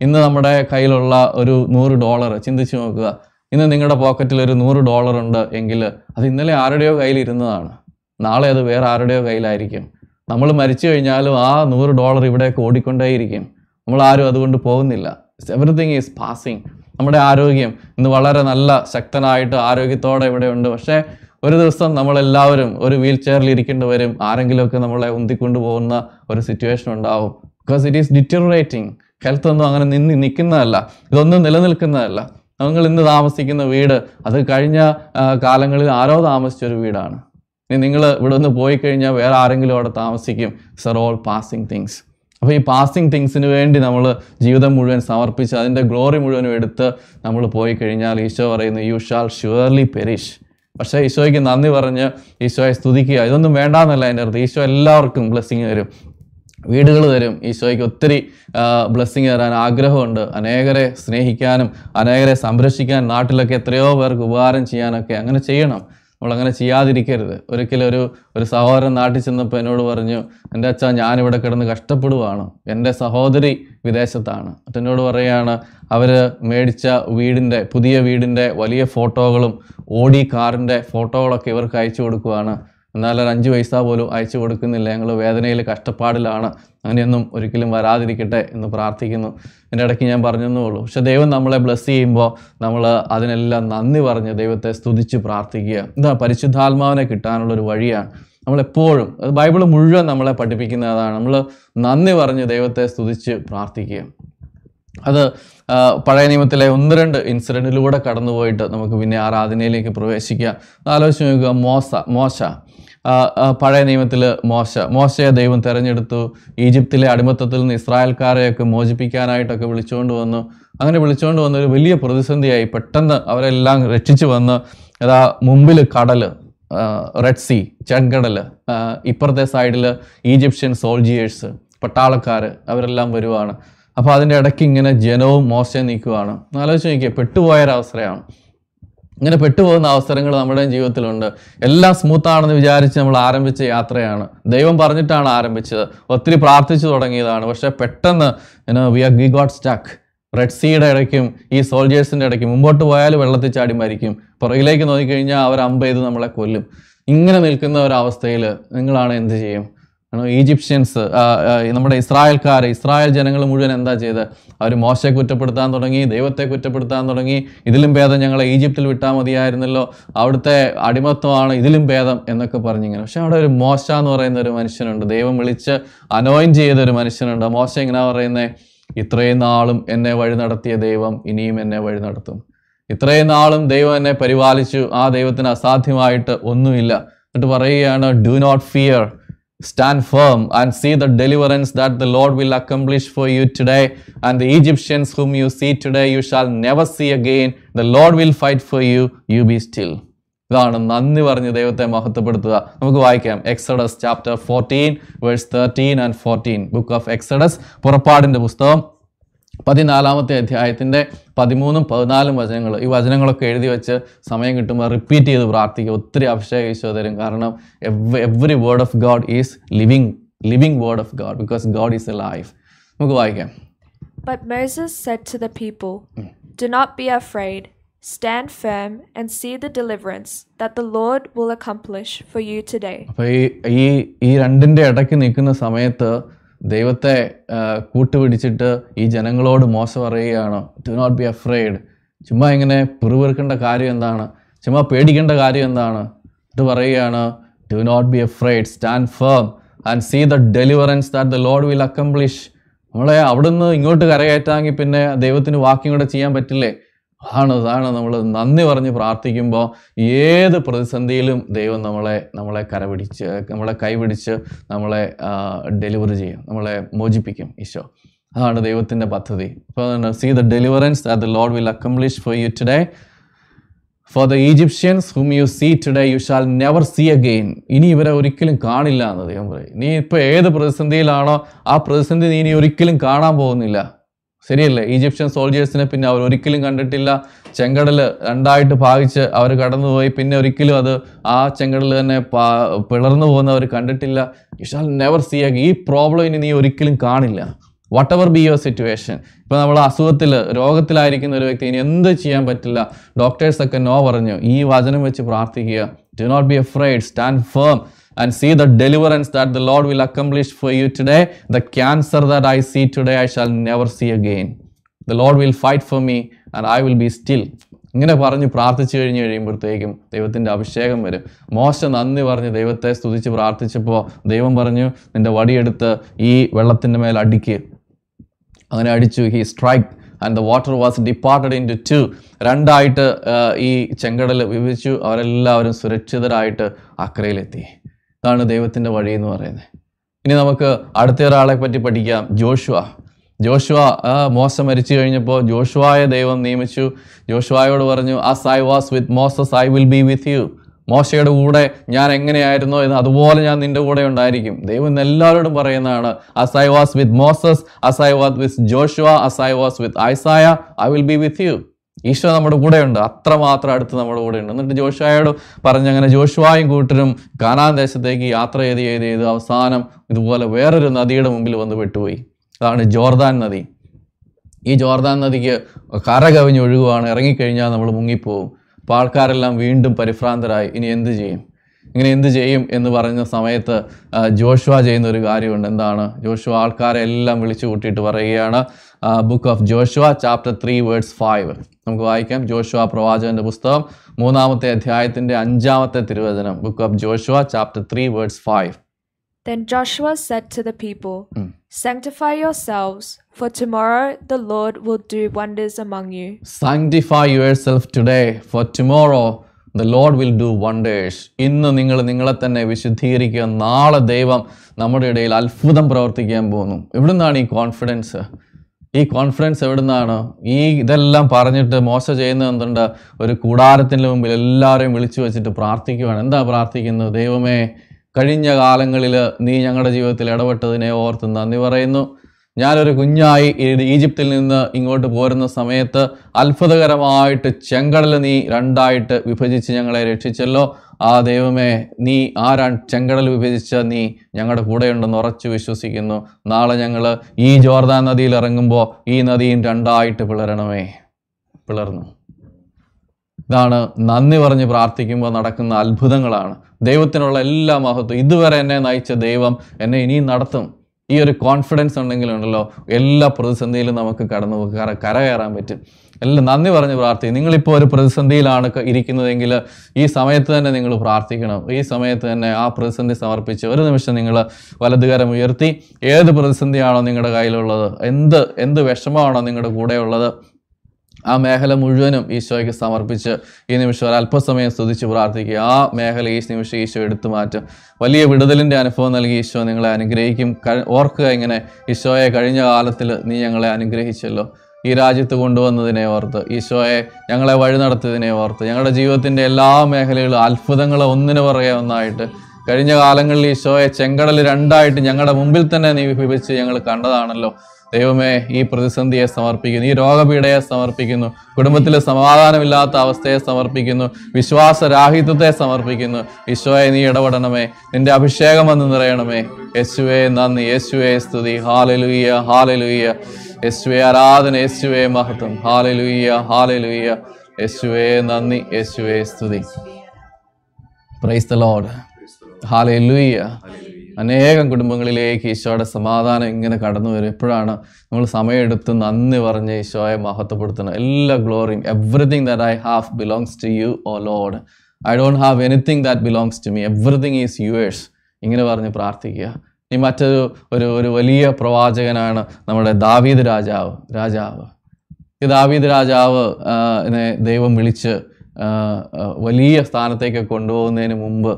ഇന്ന് നമ്മുടെ കയ്യിലുള്ള ഒരു നൂറ് ഡോളർ ചിന്തിച്ച് നോക്കുക. ഇന്ന് നിങ്ങളുടെ പോക്കറ്റിൽ ഒരു നൂറ് ഡോളർ ഉണ്ട് എങ്കിൽ അത് ഇന്നലെ ആരുടെയോ കയ്യിൽ ഇരുന്നതാണ്. നാളെ അത് വേറെ ആരുടെയോ കയ്യിലായിരിക്കും. നമ്മൾ മരിച്ചു കഴിഞ്ഞാലും ആ നൂറ് ഡോളർ ഇവിടെയൊക്കെ ഓടിക്കൊണ്ടേയിരിക്കും. നമ്മൾ ആരും അതുകൊണ്ട് പോകുന്നില്ല. എവറിത്തിങ് ഈസ് പാസിങ് നമ്മുടെ ആരോഗ്യം ഇന്ന് വളരെ നല്ല ശക്തനായിട്ട് ആരോഗ്യത്തോടെ ഇവിടെ ഉണ്ട്. പക്ഷേ ഒരു ദിവസം നമ്മളെല്ലാവരും ഒരു വീൽ ചെയറിൽ ഇരിക്കേണ്ടി വരും ആരെങ്കിലുമൊക്കെ നമ്മളെ ഉന്തിക്കൊണ്ട് പോകുന്ന ഒരു സിറ്റുവേഷൻ ഉണ്ടാവും. Because it is deteriorating health ഒന്നും അങ്ങനെ നിന്ന് നിൽക്കുന്നതല്ല ഇതൊന്നും നിലനിൽക്കുന്നതല്ല. നിങ്ങൾ ഇന്ന് താമസിക്കുന്ന വീട് അത് കഴിഞ്ഞ കാലങ്ങളിൽ ആരോ താമസിച്ച ഒരു വീടാണ്. ഇനി നിങ്ങൾ ഇവിടെ നിന്ന് പോയി കഴിഞ്ഞാൽ വേറെ ആരെങ്കിലും അവിടെ താമസിക്കും. സർ ഓൾ പാസിങ് തിങ്സ് അപ്പോൾ ഈ പാസിങ് തിങ്സിന് വേണ്ടി നമ്മൾ ജീവിതം മുഴുവൻ സമർപ്പിച്ച് അതിന്റെ ഗ്ലോറി മുഴുവനും എടുത്ത് നമ്മൾ പോയി കഴിഞ്ഞാൽ ഈശോ പറയുന്നു യു ഷാൽ ഷുവർലി പെരിഷ് പക്ഷേ ഈശോയ്ക്ക് നന്ദി പറഞ്ഞ് ഈശോയെ സ്തുതിക്കുക. ഇതൊന്നും വേണ്ടാന്നല്ല എന്റെ അർത്ഥം. ഈശോ എല്ലാവർക്കും ബ്ലെസ്സിങ് തരും. വീടുകൾ തരും. ഈശോയ്ക്ക് ഒത്തിരി ബ്ലെസ്സിങ് തരാൻ ആഗ്രഹമുണ്ട്. അനേകരെ സ്നേഹിക്കാനും അനേകരെ സംരക്ഷിക്കാൻ നാട്ടിലൊക്കെ എത്രയോ പേർക്ക് ഉപകാരം ചെയ്യാനൊക്കെ അങ്ങനെ ചെയ്യണം. നമ്മളങ്ങനെ ചെയ്യാതിരിക്കരുത്. ഒരിക്കലും ഒരു ഒരു സഹോദരൻ നാട്ടിൽ ചെന്നപ്പോൾ എന്നോട് പറഞ്ഞു എന്റെ അച്ഛാ ഞാനിവിടെ കിടന്ന് കഷ്ടപ്പെടുവാണ്. എന്റെ സഹോദരി വിദേശത്താണ്. എന്നോട് പറയുകയാണ് അവർ മേടിച്ച വീടിന്റെ പുതിയ വീടിന്റെ വലിയ ഫോട്ടോകളും ഓടി കാറിന്റെ ഫോട്ടോകളൊക്കെ ഇവർക്ക് അയച്ചു കൊടുക്കുവാണ്. എന്നാൽ ഒരു അഞ്ച് പൈസ പോലും അയച്ചു കൊടുക്കുന്നില്ല. ഞങ്ങൾ വേദനയിൽ കഷ്ടപ്പാടിലാണ്. അങ്ങനെയൊന്നും ഒരിക്കലും വരാതിരിക്കട്ടെ എന്ന് പ്രാർത്ഥിക്കുന്നു. എന്റെ ഇടയ്ക്ക് ഞാൻ പറഞ്ഞെന്നേ ഉള്ളൂ. പക്ഷെ ദൈവം നമ്മളെ ബ്ലസ് ചെയ്യുമ്പോൾ നമ്മൾ അതിനെല്ലാം നന്ദി പറഞ്ഞ് ദൈവത്തെ സ്തുതിച്ച് പ്രാർത്ഥിക്കുക. എന്താ പരിശുദ്ധാത്മാവിനെ കിട്ടാനുള്ളൊരു വഴിയാണ്. നമ്മളെപ്പോഴും ബൈബിൾ മുഴുവൻ നമ്മളെ പഠിപ്പിക്കുന്നതാണ്. നമ്മൾ നന്ദി പറഞ്ഞ് ദൈവത്തെ സ്തുതിച്ച് പ്രാർത്ഥിക്കുക. അത് പഴയ നിയമത്തിലെ ഒന്ന് രണ്ട് ഇൻസിഡന്റിലൂടെ കടന്നുപോയിട്ട് നമുക്ക് പിന്നെ ആരാധനയിലേക്ക് പ്രവേശിക്കുക ആലോചിച്ച് നോക്കുക. മോശ മോശ. പഴയ നിയമത്തിൽ മോശ മോശയെ ദൈവം തിരഞ്ഞെടുത്തു. ഈജിപ്തിലെ അടിമത്തത്തിൽ നിന്ന് ഇസ്രായേൽക്കാരെയൊക്കെ മോചിപ്പിക്കാനായിട്ടൊക്കെ വിളിച്ചുകൊണ്ട് വന്നു. അങ്ങനെ വിളിച്ചുകൊണ്ട് വന്ന ഒരു വലിയ പ്രതിസന്ധിയായി പെട്ടെന്ന് അവരെല്ലാം രക്ഷിച്ചു വന്ന് അതാ മുമ്പിൽ കടൽ റെഡ് സി ചെങ്കടൽ ഇപ്പുറത്തെ സൈഡിൽ ഈജിപ്ഷ്യൻ സോൾജിയേഴ്സ് പട്ടാളക്കാർ അവരെല്ലാം വരുവാണ്. അപ്പോൾ അതിന്റെ ഇടയ്ക്ക് ഇങ്ങനെ ജനവും മോശം നീക്കുവാണ്. ആലോചിച്ച് നോക്കിയാൽ പെട്ടുപോയൊരവസരമാണ് ഇങ്ങനെ പെട്ടുപോകുന്ന അവസരങ്ങൾ നമ്മുടെ ജീവിതത്തിലുണ്ട്. എല്ലാം സ്മൂത്താണെന്ന് വിചാരിച്ച് നമ്മൾ ആരംഭിച്ച യാത്രയാണ്. ദൈവം പറഞ്ഞിട്ടാണ് ആരംഭിച്ചത്. ഒത്തിരി പ്രാർത്ഥിച്ചു തുടങ്ങിയതാണ്. പക്ഷേ പെട്ടെന്ന് we are we got stuck Red സീയുടെ ഇടയ്ക്കും ഈ സോൾജേഴ്സിന്റെ ഇടയ്ക്കും മുമ്പോട്ട് പോയാൽ വെള്ളത്തിൽ ചാടി മരിക്കും. പുറകിലേക്ക് നോക്കിക്കഴിഞ്ഞാൽ അവർ അമ്പ് ചെയ്ത് നമ്മളെ കൊല്ലും. ഇങ്ങനെ നിൽക്കുന്ന ഒരവസ്ഥയിൽ നിങ്ങളാണ് എന്ത് ചെയ്യും? ഈജിപ്ഷ്യൻസ് നമ്മുടെ ഇസ്രായേൽക്കാർ ഇസ്രായേൽ ജനങ്ങൾ മുഴുവൻ എന്താ ചെയ്ത് അവർ മോശയെ കുറ്റപ്പെടുത്താൻ തുടങ്ങി ദൈവത്തെ കുറ്റപ്പെടുത്താൻ തുടങ്ങി. ഇതിലും ഭേദം ഞങ്ങളെ ഈജിപ്തിൽ വിട്ടാൽ മതിയായിരുന്നല്ലോ. അവിടുത്തെ അടിമത്വമാണ് ഇതിലും ഭേദം എന്നൊക്കെ പറഞ്ഞിങ്ങനെ. പക്ഷെ അവിടെ ഒരു മോശ എന്ന് പറയുന്ന ഒരു മനുഷ്യനുണ്ട്. ദൈവം വിളിച്ച് അനോയിൻ ചെയ്ത ഒരു മനുഷ്യനുണ്ട്. മോശ ഇങ്ങനെ പറയുന്നത് ഇത്രയും നാളും എന്നെ വഴി നടത്തിയ ദൈവം ഇനിയും എന്നെ വഴി നടത്തും. ഇത്രയും നാളും ദൈവം എന്നെ പരിപാലിച്ചു. ആ ദൈവത്തിന് അസാധ്യമായിട്ട് ഒന്നുമില്ല. എന്നിട്ട് പറയുകയാണ് do not fear stand firm and see the deliverance that the Lord will accomplish for you today and the Egyptians whom you see today you shall never see again the Lord will fight for you you be still ഇതാണ് നന്ദി പറഞ്ഞ് ദൈവത്തെ മഹത്വപ്പെടുത്തുക നമുക്ക് വായിക്കാം Exodus chapter fourteen verse thirteen and fourteen book of Exodus പുറപ്പാടിൻ്റെ പുസ്തകം പതിനാലാമത്തെ അധ്യായത്തിന്റെ പതിമൂന്നും പതിനാലും വചനങ്ങൾ. ഈ വചനങ്ങളൊക്കെ എഴുതി വെച്ച് സമയം കിട്ടുമ്പോൾ റിപ്പീറ്റ് ചെയ്ത് പ്രാർത്ഥിക്കുക. ഒത്തിരി അഭിഷേക ഈശോ തരും. കാരണം every word of God is living living word of God because God is a life നമുക്ക് വായിക്കാം. But Moses said to the people, Do not be afraid. Stand firm and see the deliverance that the Lord will accomplish for you today. അപ്പോൾ ഈ ഈ ഈ രണ്ടിന്റെ ഇടയ്ക്ക് നിൽക്കുന്ന സമയത്ത് ദൈവത്തെ കൂട്ടുപിടിച്ചിട്ട് ഈ ജനങ്ങളോട് മോശം പറയുകയാണ്? ടു നോട്ട് ബി അഫ്രൈഡ് ചുമ്മാ ഇങ്ങനെ പിറുപിറുക്കേണ്ട കാര്യം എന്താണ്? ചുമ്മാ പേടിക്കേണ്ട കാര്യം എന്താണ്? ഇത് പറയുകയാണ് to not be afraid stand firm and see the deliverance that the Lord will accomplish നമ്മളെ അവിടുന്ന് ഇങ്ങോട്ട് കരകയറ്റാമെങ്കിൽ പിന്നെ ദൈവത്തിന് വാക്കിയും കൂടെ ചെയ്യാൻ പറ്റില്ലേ? അതാണ് അതാണ് നമ്മൾ നന്ദി പറഞ്ഞ് പ്രാർത്ഥിക്കുമ്പോൾ ഏത് പ്രതിസന്ധിയിലും ദൈവം നമ്മളെ നമ്മളെ കരപിടിച്ച് നമ്മളെ കൈപിടിച്ച് നമ്മളെ ഡെലിവറി ചെയ്യും നമ്മളെ മോചിപ്പിക്കും ഈശോ. അതാണ് ദൈവത്തിന്റെ പദ്ധതി. അപ്പോൾ see the deliverance that the Lord will accomplish for you today for the Egyptians whom you see today you shall never see again ഇനി ഇവരെ ഒരിക്കലും കാണില്ല എന്ന് ദൈവം പറയും. നീ ഇപ്പോൾ ഏത് പ്രതിസന്ധിയിലാണോ ആ പ്രതിസന്ധി നീ ഇനി ഒരിക്കലും കാണാൻ പോകുന്നില്ല. ശരിയല്ലേ? ഈജിപ്ഷ്യൻ സോൾജേഴ്സിനെ പിന്നെ അവർ ഒരിക്കലും കണ്ടിട്ടില്ല. ചെങ്കടൽ രണ്ടായിട്ട് ഭാഗിച്ച് അവർ കടന്നുപോയി. പിന്നെ ഒരിക്കലും അത് ആ ചെങ്കടൽ തന്നെ പിളർന്നു പോകുന്ന അവർ കണ്ടിട്ടില്ല. യു ഷാൽ നെവർ സീ ഈ പ്രോബ്ലം ഇനി നീ ഒരിക്കലും കാണില്ല. Whatever be your situation ഇപ്പോൾ നമ്മൾ അസുഖത്തിൽ രോഗത്തിലായിരിക്കുന്ന ഒരു വ്യക്തി ഇനി എന്ത് ചെയ്യാൻ പറ്റില്ല? ഡോക്ടേഴ്സൊക്കെ നോ പറഞ്ഞു. ഈ വചനം വെച്ച് പ്രാർത്ഥിക്കുക. Do not be afraid stand firm and see the deliverance that the Lord will accomplish for you today. The cancer that I see today, I shall never see again. The Lord will fight for me and I will be still. ഇങ്ങനെ പറഞ്ഞ് പ്രാർത്ഥിച്ചു കഴിഞ്ഞ് കഴിയുമ്പോഴത്തേക്കും ദൈവത്തിന്റെ അഭിഷേകം വരും മോശ നന്ദി പറഞ്ഞ് ദൈവത്തെ സ്തുതിച്ച് പ്രാർത്ഥിച്ചപ്പോൾ ദൈവം പറഞ്ഞു നിന്റെ വടിയെടുത്ത് ഈ വെള്ളത്തിന്റെ മേൽ അടിക്ക് അങ്ങനെ അടിച്ചു he strike and the water was departed into two രണ്ടായിട്ട് ഈ ചെങ്കടൽ വിഭജിച്ചു അവരെല്ലാവരും സുരക്ഷിതരായിട്ട് അക്കരയിലെത്തി ഇതാണ് ദൈവത്തിന്റെ വഴി എന്ന് പറയുന്നത്. ഇനി നമുക്ക് അടുത്ത ഒരാളെ പറ്റി പഠിക്കാം. ജോഷുവ. ജോഷുവ മോശം മരിച്ചു കഴിഞ്ഞപ്പോൾ ജോഷുവായ ദൈവം നിയമിച്ചു. ജോഷുവായോട് പറഞ്ഞു as I was with Moses I will be with you മോശയുടെ കൂടെ ഞാൻ എങ്ങനെയായിരുന്നോ എന്ന് അതുപോലെ ഞാൻ നിന്റെ കൂടെ ഉണ്ടായിരിക്കും. ദൈവം ഇന്ന് എല്ലാവരോടും പറയുന്നതാണ് as I was with Moses as I was with Joshua as I was with Isaiah I will be with you Isho നമ്മുടെ കൂടെയുണ്ട്. അത്രമാത്രം അടുത്ത് നമ്മുടെ കൂടെയുണ്ട്. എന്നിട്ട് ജോഷുവായോട് പറഞ്ഞങ്ങനെ ജോഷുവായും കൂട്ടരും കാനാൻ ദേശത്തേക്ക് യാത്ര ചെയ്ത് ചെയ്ത് ചെയ്ത് അവസാനം ഇതുപോലെ വേറൊരു നദിയുടെ മുമ്പിൽ വന്ന് പെട്ടുപോയി. അതാണ് ജോർദാൻ നദി. ഈ ജോർദാൻ നദിക്ക് കര കവിഞ്ഞ് ഒഴുകുവാണ് ഇറങ്ങിക്കഴിഞ്ഞാൽ നമ്മൾ മുങ്ങിപ്പോവും. അപ്പോൾ ആൾക്കാരെല്ലാം വീണ്ടും പരിഭ്രാന്തരായി. ഇനി എന്ത് ചെയ്യും? ഇങ്ങനെ എന്ത് ചെയ്യും എന്ന് പറഞ്ഞ സമയത്ത് ജോഷുവ ചെയ്യുന്ന ഒരു കാര്യമുണ്ട്. എന്താണ്? ജോഷുവ ആൾക്കാരെ എല്ലാം വിളിച്ചു കൂട്ടിയിട്ട് പറയുകയാണ് book of Joshua chapter three words five നമുക്ക് വായിക്കാം. ജോഷുവ പ്രവാചകന്റെ പുസ്തകം മൂന്നാമത്തെ അധ്യായത്തിന്റെ അഞ്ചാമത്തെ തിരുവചനം. Book of Joshua chapter three words five Then Joshua said to the people, Sanctify yourselves, for tomorrow the Lord will do wonders among you. Sanctify yourself today, for tomorrow the Lord will do wonders ഇന്ന് നിങ്ങൾ നിങ്ങളെ തന്നെ വിശുദ്ധീകരിക്കുക. നാളെ ദൈവം നമ്മുടെ ഇടയിൽ അത്ഭുതം പ്രവർത്തിക്കാൻ പോകുന്നു. എവിടെ നിന്നാണ് ഈ കോൺഫിഡൻസ് ഈ കോൺഫിഡൻസ് എവിടുന്നാണ്? ഈ ഇതെല്ലാം പറഞ്ഞിട്ട് മോശ ചെയ്യുന്നത് എന്തുണ്ട്? ഒരു കൂടാരത്തിന്റെ മുമ്പിൽ എല്ലാവരെയും വിളിച്ചു വെച്ചിട്ട് പ്രാർത്ഥിക്കുകയാണ് എന്താ പ്രാർത്ഥിക്കുന്നത്? ദൈവമേ കഴിഞ്ഞ കാലങ്ങളിൽ നീ ഞങ്ങളുടെ ജീവിതത്തിൽ ഇടപെട്ടതിനെ ഓർത്ത് നന്ദി പറയുന്നു. ഞാനൊരു കുഞ്ഞായി ഈജിപ്തിൽ നിന്ന് ഇങ്ങോട്ട് പോരുന്ന സമയത്ത് അത്ഭുതകരമായിട്ട് ചെങ്കടൽ നീ രണ്ടായിട്ട് വിഭജിച്ച് ഞങ്ങളെ രക്ഷിച്ചല്ലോ. ആ ദൈവമേ നീ ആ ചെങ്കടൽ വിഭജിച്ച നീ ഞങ്ങളുടെ കൂടെയുണ്ടെന്ന് ഉറച്ചു വിശ്വസിക്കുന്നു. നാളെ ഞങ്ങൾ ഈ ജോർദാൻ നദിയിൽ ഇറങ്ങുമ്പോൾ ഈ നദിയും രണ്ടായിട്ട് പിളരണമേ. പിളർന്നു. ഇതാണ് നന്ദി പറഞ്ഞ് പ്രാർത്ഥിക്കുമ്പോൾ നടക്കുന്ന അത്ഭുതങ്ങളാണ്. ദൈവത്തിനുള്ള എല്ലാ മഹത്വം. ഇതുവരെ എന്നെ നയിച്ച ദൈവം എന്നെ ഇനിയും നടത്തും. ഈ ഒരു കോൺഫിഡൻസ് ഉണ്ടെങ്കിലുണ്ടല്ലോ എല്ലാ പ്രതിസന്ധിയിലും നമുക്ക് കടന്നു കര കരകയറാൻ പറ്റും. എല്ലാം നന്ദി പറഞ്ഞ് പ്രാർത്ഥിക്കും നിങ്ങളിപ്പോൾ ഒരു പ്രതിസന്ധിയിലാണ് ഇരിക്കുന്നതെങ്കിൽ ഈ സമയത്ത് തന്നെ നിങ്ങൾ പ്രാർത്ഥിക്കണം. ഈ സമയത്ത് തന്നെ ആ പ്രതിസന്ധി സമർപ്പിച്ച് ഒരു നിമിഷം നിങ്ങൾ വലതുകരം ഉയർത്തി ഏത് പ്രതിസന്ധിയാണോ നിങ്ങളുടെ കയ്യിലുള്ളത് എന്ത് എന്ത് വിഷമമാണോ നിങ്ങളുടെ കൂടെയുള്ളത് ആ മേഖല മുഴുവനും ഈശോയ്ക്ക് സമർപ്പിച്ച് ഈ നിമിഷം ഒരു അല്പസമയം സ്തുതിച്ച് പ്രാർത്ഥിക്കുക. ആ മേഖല ഈ നിമിഷം ഈശോ എടുത്തു മാറ്റും. വലിയ വിടുതലിന്റെ അനുഭവം നൽകി ഈശോ നിങ്ങളെ അനുഗ്രഹിക്കും. ഓർക്കുക ഇങ്ങനെ ഈശോയെ കഴിഞ്ഞ കാലത്തിൽ നീ ഞങ്ങളെ അനുഗ്രഹിച്ചല്ലോ. ഈ രാജ്യത്ത് കൊണ്ടുവന്നതിനെ ഓർത്ത് ഈശോയെ ഞങ്ങളെ വഴി നടത്തിയതിനെ ഓർത്ത് ഞങ്ങളുടെ ജീവിതത്തിന്റെ എല്ലാ മേഖലകളും അത്ഭുതങ്ങൾ ഒന്നിനു പുറകെ ഒന്നായിട്ട് കഴിഞ്ഞ കാലങ്ങളിൽ ഈശോയെ ചെങ്കടൽ രണ്ടായിട്ട് ഞങ്ങളുടെ മുമ്പിൽ തന്നെ നീ വിഭജിച്ച് ഞങ്ങൾ കണ്ടതാണല്ലോ. ദൈവമേ ഈ പ്രതിസന്ധിയെ സമർപ്പിക്കുന്നു ഈ രോഗപീഠയെ സമർപ്പിക്കുന്നു കുടുംബത്തിലെ സമാധാനമില്ലാത്ത അവസ്ഥയെ സമർപ്പിക്കുന്നു വിശ്വാസരാഹിത്വത്തെ സമർപ്പിക്കുന്നു. ഈശോയെ നീ ഇടപെടണമേ നിന്റെ അഭിഷേകം വന്ന് നിറയണമേ. യേശുവേ നന്ദി യേശുവേ സ്തുതി. ഹാലലുയ്യ ഹാലലുയ്യ യേശുവേ ആരാധന യേശുവേ മഹത്വം. ഹാലലുയ്യ ഹാലലുയ്യ യേശുവേ നന്ദി യേശുവേ സ്തുതി. പ്രൈസ് ദ ലോഡ് ഹാലലുയ്യ അനേകം കുടുംബങ്ങളിലേക്ക് ഈശോയുടെ സമാധാനം ഇങ്ങനെ കടന്നു വരും. എപ്പോഴാണ് നമ്മൾ സമയമെടുത്ത് നന്ദി പറഞ്ഞ് ഈശോയെ മഹത്വപ്പെടുത്തുന്നത്? എല്ലാ ഗ്ലോറിയും everything that I have belongs to you O Lord I don't have anything that belongs to me everything is yours ഇങ്ങനെ പറഞ്ഞ് പ്രാർത്ഥിക്കുക. ഈ മറ്റൊരു ഒരു ഒരു വലിയ പ്രവാചകനാണ് നമ്മുടെ ദാവീദ് രാജാവ്. രാജാവ്. ഈ ദാവീദ് രാജാവ് ദൈവം വിളിച്ച് വലിയ സ്ഥാനത്തേക്ക് കൊണ്ടുപോകുന്നതിന് മുമ്പ്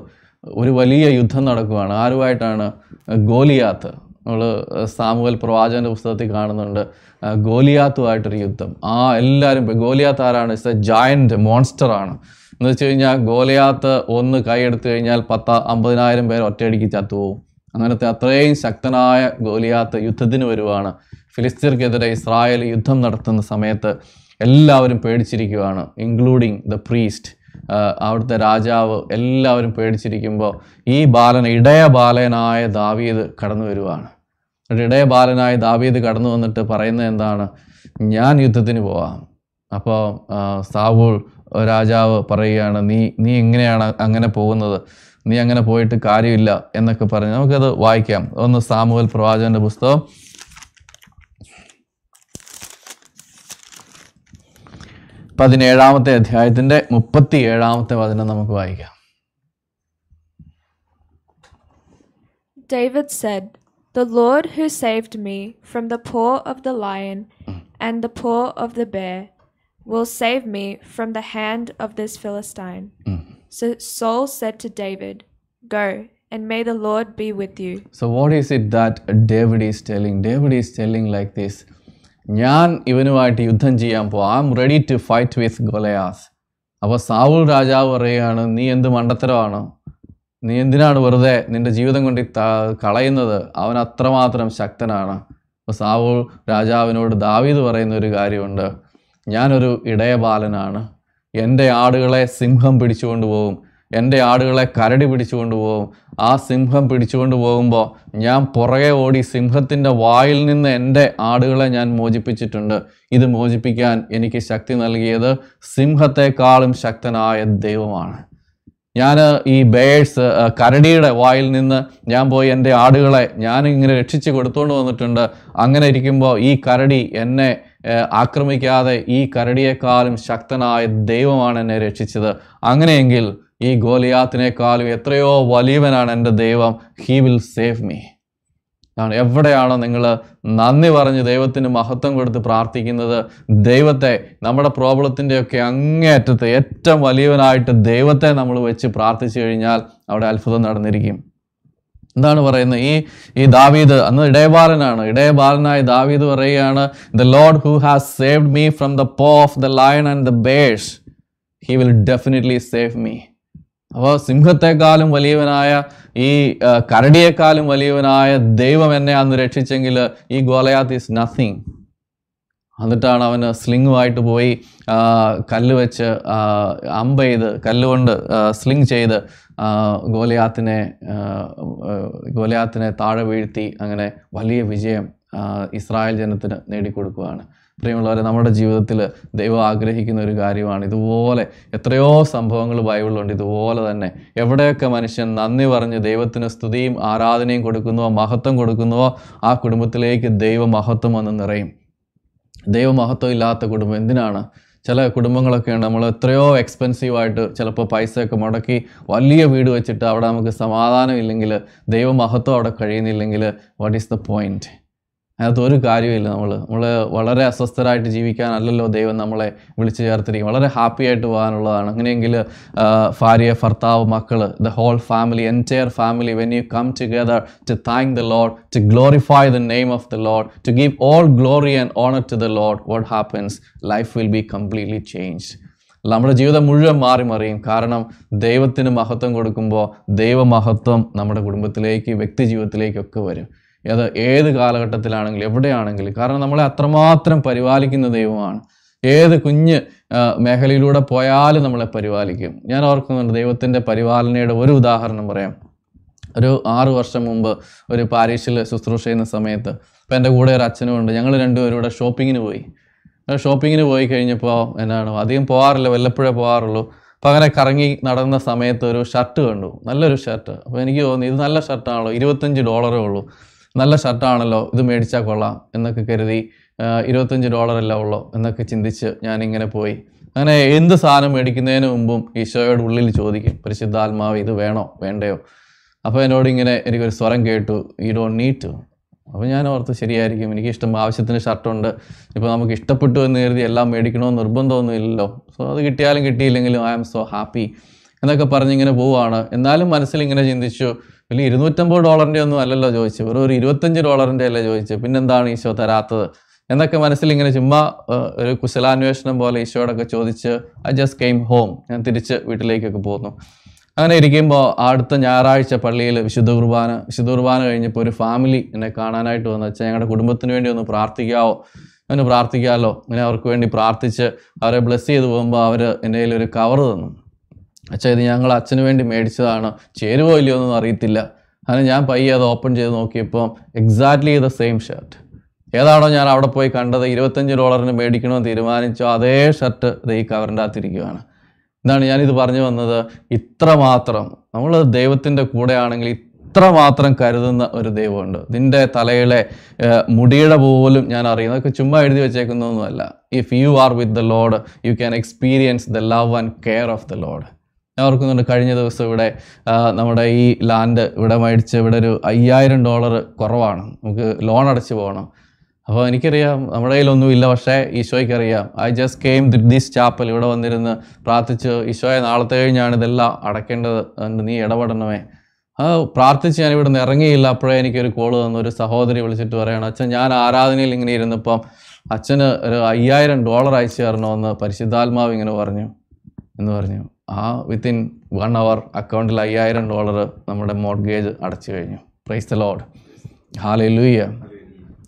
ഒരു വലിയ യുദ്ധം നടക്കുകയാണ് ആരുമായിട്ടാണ്? ഗോലിയാത്ത്. നമ്മൾ സാമുവൽ പ്രവാചകന്റെ പുസ്തകത്തിൽ കാണുന്നുണ്ട്. ഗോലിയാത്തുമായിട്ടൊരു യുദ്ധം. ആ എല്ലാവരും ഗോലിയാത്ത് ആരാണ്? ഇസ് എ ജയന്റ് മോൺസ്റ്റർ ആണ്. എന്ന് വെച്ച് കഴിഞ്ഞാൽ ഗോലിയാത്ത് ഒന്ന് കൈയെടുത്തു കഴിഞ്ഞാൽ പത്ത് അമ്പതിനായിരം പേർ ഒറ്റയടിക്ക് ചത്തുപോകും അങ്ങനത്തെ അത്രയും ശക്തനായ ഗോലിയാത്ത് യുദ്ധത്തിന് വരുവാണ്. ഫിലിസ്തീർക്കെതിരെ ഇസ്രായേൽ യുദ്ധം നടത്തുന്ന സമയത്ത് എല്ലാവരും പേടിച്ചിരിക്കുകയാണ് ഇൻക്ലൂഡിങ് ദ പ്രീസ്റ്റ് അവിടുത്തെ രാജാവ് എല്ലാവരും പേടിച്ചിരിക്കുമ്പോൾ ഈ ബാലൻ ഇടയ ബാലനായ ദാവീദ് കടന്നു വരുവാണ്. എന്നിട്ട് ഇടയ ബാലനായ ദാവീദ് കടന്നു വന്നിട്ട് പറയുന്നത് എന്താണ്? ഞാൻ യുദ്ധത്തിന് പോവാം. അപ്പോൾ സാവൂൾ രാജാവ് പറയുകയാണ് നീ നീ എങ്ങനെയാണ് അങ്ങനെ പോകുന്നത്? നീ അങ്ങനെ പോയിട്ട് കാര്യമില്ല എന്നൊക്കെ പറഞ്ഞ് നമുക്കത് വായിക്കാം. ഒന്ന് സാമുവൽ പ്രവാചകന്റെ പുസ്തകം പതിനേഴാമത്തെ അധ്യായത്തിന്റെ മുപ്പത്തി ഏഴാമത്തെ വചനം നമുക്ക് വായിക്കാം David said, The Lord who saved me from the paw of the lion and the paw of the bear will save me from the hand of this Philistine. ഉം. So Saul said to David, Go, and may the Lord be with you. So what is it that David is telling? David is telling like this. ഞാൻ ഇവനുമായിട്ട് യുദ്ധം ചെയ്യാൻ പോവാം. I'm ready to fight with Goliath അപ്പോൾ സാവുൾ രാജാവ് പറയുകയാണ് നീ എന്ത് മണ്ടത്തരമാണ്? നീ എന്തിനാണ് വെറുതെ നിന്റെ ജീവിതം കൊണ്ട് കളയുന്നത്? അവൻ അത്രമാത്രം ശക്തനാണ്. അപ്പോൾ സാവുൾ രാജാവിനോട് ദാവീദ് പറയുന്ന ഒരു കാര്യമുണ്ട്. ഞാനൊരു ഇടയബാലനാണ്. എന്റെ ആടുകളെ സിംഹം പിടിച്ചുകൊണ്ട് പോകും. എന്റെ ആടുകളെ കരടി പിടിച്ചുകൊണ്ട് പോകും. ആ സിംഹം പിടിച്ചുകൊണ്ട് പോകുമ്പോൾ ഞാൻ പുറകെ ഓടി സിംഹത്തിന്റെ വായിൽ നിന്ന് എന്റെ ആടുകളെ ഞാൻ മോചിപ്പിച്ചിട്ടുണ്ട്. ഇത് മോചിപ്പിക്കാൻ എനിക്ക് ശക്തി നൽകിയത് സിംഹത്തെക്കാളും ശക്തനായ ദൈവമാണ്. ഞാൻ ഈ ബേഴ്സ് കരടിയുടെ വായിൽ നിന്ന് ഞാൻ പോയി എന്റെ ആടുകളെ ഞാൻ ഇങ്ങനെ രക്ഷിച്ച് കൊടുത്തുകൊണ്ട് വന്നിട്ടുണ്ട്. അങ്ങനെ ഇരിക്കുമ്പോൾ ഈ കരടി എന്നെ ആക്രമിക്കാതെ ഈ കരടിയേക്കാളും ശക്തനായ ദൈവമാണ് എന്നെ രക്ഷിച്ചത്. അങ്ങനെയെങ്കിൽ ഈ ഗോലിയാത്തിനേക്കാളും എത്രയോ വലിയവനാണ് എന്റെ ദൈവം. ഹീ വിൽ സേവ് മീ ആണ് എവിടെയാണോ നിങ്ങൾ നന്ദി പറഞ്ഞ് ദൈവത്തിന് മഹത്വം കൊടുത്ത് പ്രാർത്ഥിക്കുന്നത്. ദൈവത്തെ നമ്മുടെ പ്രോബ്ലത്തിന്റെയൊക്കെ അങ്ങേയറ്റത്ത് ഏറ്റവും വലിയവനായിട്ട് ദൈവത്തെ നമ്മൾ വെച്ച് പ്രാർത്ഥിച്ചു കഴിഞ്ഞാൽ അവിടെ അത്ഭുതം നടന്നിരിക്കും. എന്താണ് പറയുന്നത്? ഈ ഈ ദാവീദ് അന്ന് ഇടയബാലനാണ്. ഇടയബാലനായ ദാവീദ് പറയുകയാണ് the Lord who has saved me from the paw of the lion and the bear he will definitely save me അപ്പോൾ സിംഹത്തെക്കാളും വലിയവനായ ഈ കരടിയേക്കാളും വലിയവനായ ദൈവം എന്നെ അന്ന് രക്ഷിച്ചെങ്കിൽ ഈ ഗോലയാത്ത് ഈസ് നത്തിങ്. എന്നിട്ടാണ് അവന് സ്ലിങ്ങുമായിട്ട് പോയി കല്ല് വെച്ച് അമ്പ ചെയ്ത് കല്ലുകൊണ്ട് സ്ലിങ് ചെയ്ത് ഗോലയാത്തിനെ ഗോലിയാത്തിനെ താഴെ വീഴ്ത്തി അങ്ങനെ വലിയ വിജയം ഇസ്രായേൽ ജനത്തിന് നേടിക്കൊടുക്കുകയാണ് പ്രിയമുള്ളവരെ നമ്മുടെ ജീവിതത്തിൽ ദൈവം ആഗ്രഹിക്കുന്ന ഒരു കാര്യമാണ്. ഇതുപോലെ എത്രയോ സംഭവങ്ങൾ ബൈബിളിലുണ്ട്. ഇതുപോലെ തന്നെ എവിടെയൊക്കെ മനുഷ്യൻ നന്ദി പറഞ്ഞ് ദൈവത്തിന് സ്തുതിയും ആരാധനയും കൊടുക്കുന്നുവോ മഹത്വം കൊടുക്കുന്നുവോ ആ കുടുംബത്തിലേക്ക് ദൈവ മഹത്വം വന്ന് നിറയും. ദൈവമഹത്വം ഇല്ലാത്ത കുടുംബം എന്തിനാണ്? ചില കുടുംബങ്ങളൊക്കെ ഉണ്ട് നമ്മൾ എത്രയോ എക്സ്പെൻസീവായിട്ട് ചിലപ്പോൾ പൈസയൊക്കെ മുടക്കി വലിയ വീട് വെച്ചിട്ട് അവിടെ നമുക്ക് സമാധാനം ഇല്ലെങ്കിൽ ദൈവമഹത്വം അവിടെ കഴിയുന്നില്ലെങ്കിൽ വാട്ട് ഈസ് ദ പോയിന്റ് അതിനകത്ത് ഒരു കാര്യമില്ല നമ്മൾ നമ്മൾ വളരെ അസ്വസ്ഥരായിട്ട് ജീവിക്കാനല്ലല്ലോ ദൈവം നമ്മളെ വിളിച്ചു ചേർത്തിരിക്കും വളരെ ഹാപ്പി ആയിട്ട് പോകാനുള്ളതാണ്. അങ്ങനെയെങ്കിൽ ഭാര്യ ഭർത്താവ് മക്കൾ the whole family entire family when you come together to thank the Lord to glorify the name of the Lord to give all glory and honour to the Lord what happens life will be completely change നമ്മുടെ ജീവിതം മുഴുവൻ മാറി മറിയും. കാരണം ദൈവത്തിന് മഹത്വം കൊടുക്കുമ്പോൾ ദൈവമഹത്വം നമ്മുടെ കുടുംബത്തിലേക്ക് വ്യക്തി ജീവിതത്തിലേക്കൊക്കെ വരും. അത് ഏത് കാലഘട്ടത്തിലാണെങ്കിലും എവിടെയാണെങ്കിലും. കാരണം നമ്മളെ അത്രമാത്രം പരിപാലിക്കുന്ന ദൈവമാണ്. ഏത് കുഞ്ഞ് മേഖലയിലൂടെ പോയാലും നമ്മളെ പരിപാലിക്കും. ഞാൻ ഓർക്കുന്നുണ്ട് ദൈവത്തിന്റെ പരിപാലനയുടെ ഒരു ഉദാഹരണം പറയാം. ഒരു ആറു വർഷം മുമ്പ് ഒരു പാരീഷിൽ ശുശ്രൂഷ ചെയ്യുന്ന സമയത്ത് ഇപ്പം എന്റെ കൂടെ ഒരു അച്ഛനും ഉണ്ട്. ഞങ്ങൾ രണ്ടുപേരും ഇവിടെ ഷോപ്പിങ്ങിന് പോയി. ഷോപ്പിങ്ങിന് പോയി കഴിഞ്ഞപ്പോൾ എന്നാണ് അധികം പോകാറില്ല വല്ലപ്പോഴേ പോകാറുള്ളൂ അപ്പോൾ അങ്ങനെ കറങ്ങി നടന്ന സമയത്ത് ഒരു ഷർട്ട് കണ്ടു. നല്ലൊരു ഷർട്ട്. അപ്പോൾ എനിക്ക് തോന്നി ഇത് നല്ല ഷർട്ടാണല്ലോ ഇരുപത്തഞ്ച് ഡോളറേ ഉള്ളൂ. നല്ല ഷർട്ടാണല്ലോ ഇത് മേടിച്ചാൽ കൊള്ളാം എന്നൊക്കെ കരുതി ഇരുപത്തഞ്ച് ഡോളറല്ല ഉള്ളൂ എന്നൊക്കെ ചിന്തിച്ച് ഞാനിങ്ങനെ പോയി. അങ്ങനെ എന്ത് സാധനം മേടിക്കുന്നതിന് മുമ്പും ഈശോയുടെ ഉള്ളിൽ ചോദിക്കും പരിശുദ്ധാത്മാവ് ഇത് വേണോ വേണ്ടയോ? അപ്പോൾ എന്നോട് ഇങ്ങനെ എനിക്കൊരു സ്വരം കേട്ടു ഈ ഡോണ്ട് നീഡ് ടു അപ്പോൾ ഞാൻ ഓർത്ത് ശരിയായിരിക്കും എനിക്ക് ഇഷ്ടം ആവശ്യത്തിന് ഷർട്ടുണ്ട്. ഇപ്പോൾ നമുക്ക് ഇഷ്ടപ്പെട്ടു എന്ന് കരുതി എല്ലാം മേടിക്കണമെന്ന് നിർബന്ധമൊന്നും ഇല്ലല്ലോ. സോ അത് കിട്ടിയാലും കിട്ടിയില്ലെങ്കിലും ഐ ആം സോ ഹാപ്പി. എന്നൊക്കെ പറഞ്ഞിങ്ങനെ പോവുകയാണ് എന്നാലും മനസ്സിൽ ഇങ്ങനെ ചിന്തിച്ചു വലിയ ഇരുന്നൂറ്റമ്പത് ഡോളറിന്റെ ഒന്നും അല്ലല്ലോ ചോദിച്ചു വെറും ഒരു ഇരുപത്തഞ്ച് ഡോളറിന്റെ അല്ലേ ചോദിച്ചു പിന്നെന്താണ് ഈശോ തരാത്തത്? എന്നൊക്കെ മനസ്സിൽ ഇങ്ങനെ ചുമ്മാ ഒരു കുശലാന്വേഷണം പോലെ ഈശോയോടൊക്കെ ചോദിച്ച് ഐ ജസ്റ്റ് കെയിം ഹോം ഞാൻ തിരിച്ച് വീട്ടിലേക്കൊക്കെ പോന്നു അങ്ങനെ ഇരിക്കുമ്പോൾ അടുത്ത ഞായറാഴ്ച പള്ളിയിൽ വിശുദ്ധ കുർബാന. വിശുദ്ധ കുർബാന കഴിഞ്ഞപ്പോൾ ഒരു ഫാമിലി എന്നെ കാണാനായിട്ട് വന്നു. വെച്ചാൽ ഞങ്ങളുടെ കുടുംബത്തിന് വേണ്ടി ഒന്ന് പ്രാർത്ഥിക്കാവോ? അങ്ങനെ പ്രാർത്ഥിക്കാമല്ലോ അങ്ങനെ അവർക്ക് വേണ്ടി പ്രാർത്ഥിച്ച് അവരെ ബ്ലെസ് ചെയ്ത് പോകുമ്പോൾ അവർ എന്റെ കയ്യിൽ ഒരു കവർ തന്നു. അച്ഛാ ഇത് ഞങ്ങൾ അച്ഛന് വേണ്ടി മേടിച്ചതാണ്. ചേരുവോ ഇല്ലയോ എന്നൊന്നും അറിയത്തില്ല. അങ്ങനെ ഞാൻ പയ്യെ അത് ഓപ്പൺ ചെയ്ത് നോക്കിയപ്പോൾ എക്സാക്ട്ലി ദ സെയിം ഷർട്ട് ഏതാണോ ഞാൻ അവിടെ പോയി കണ്ടത് ഇരുപത്തഞ്ച് ഡോളറിന് മേടിക്കണമെന്ന് തീരുമാനിച്ചോ അതേ ഷർട്ട് ഇത് ഈ കവറിന്റെ അകത്തിരിക്കുകയാണ് എന്താണ് ഞാനിത് പറഞ്ഞു വന്നത്? ഇത്രമാത്രം നമ്മൾ ദൈവത്തിന്റെ കൂടെയാണെങ്കിൽ ഇത്രമാത്രം കരുതുന്ന ഒരു ദൈവമുണ്ട്. നിന്റെ തലയിലെ മുടിയുടെ പോലും ഞാൻ അറിയുന്നത് അതൊക്കെ ചുമ്മാ എഴുതി വെച്ചേക്കുന്നൊന്നുമല്ല if you are with the Lord you can experience the love and care of the Lord ഓർക്കുന്നുണ്ട് കഴിഞ്ഞ ദിവസം ഇവിടെ നമ്മുടെ ഈ ലാൻഡ് ഇവിടെ മേടിച്ച് ഇവിടെ ഒരു അയ്യായിരം ഡോളർ കുറവാണ്. നമുക്ക് ലോൺ അടച്ചു പോകണം. അപ്പോൾ എനിക്കറിയാം നമ്മുടെ കയ്യിലൊന്നും ഇല്ല. പക്ഷേ ഈശോയ്ക്കറിയാം I just came this chapel ഇവിടെ വന്നിരുന്ന് പ്രാർത്ഥിച്ച് ഈശോയെ നാളത്തെ കഴിഞ്ഞാണ് ഇതെല്ലാം അടയ്ക്കേണ്ടത് നീ ഇടപെടണമേ. ആ പ്രാർത്ഥിച്ച് ഞാൻ ഇവിടുന്ന് ഇറങ്ങിയില്ല. അപ്പോഴേ എനിക്കൊരു കോൾ തന്നു. ഒരു സഹോദരി വിളിച്ചിട്ട് പറയണം അച്ഛൻ ഞാൻ ആരാധനയിൽ ഇങ്ങനെ ഇരുന്നപ്പം അച്ഛന് ഒരു അയ്യായിരം ഡോളർ അയച്ചു തരണമെന്ന് പരിശുദ്ധാത്മാവ് ഇങ്ങനെ പറഞ്ഞു എന്ന് പറഞ്ഞു. ആ വിത്തിൻ വൺ അവർ അക്കൗണ്ടിൽ അയ്യായിരം ഡോളർ നമ്മുടെ മോർഗേജ് അടച്ചു കഴിഞ്ഞു. പ്രൈസ് ദ ലോഡ് ഹാല ലൂയ്യ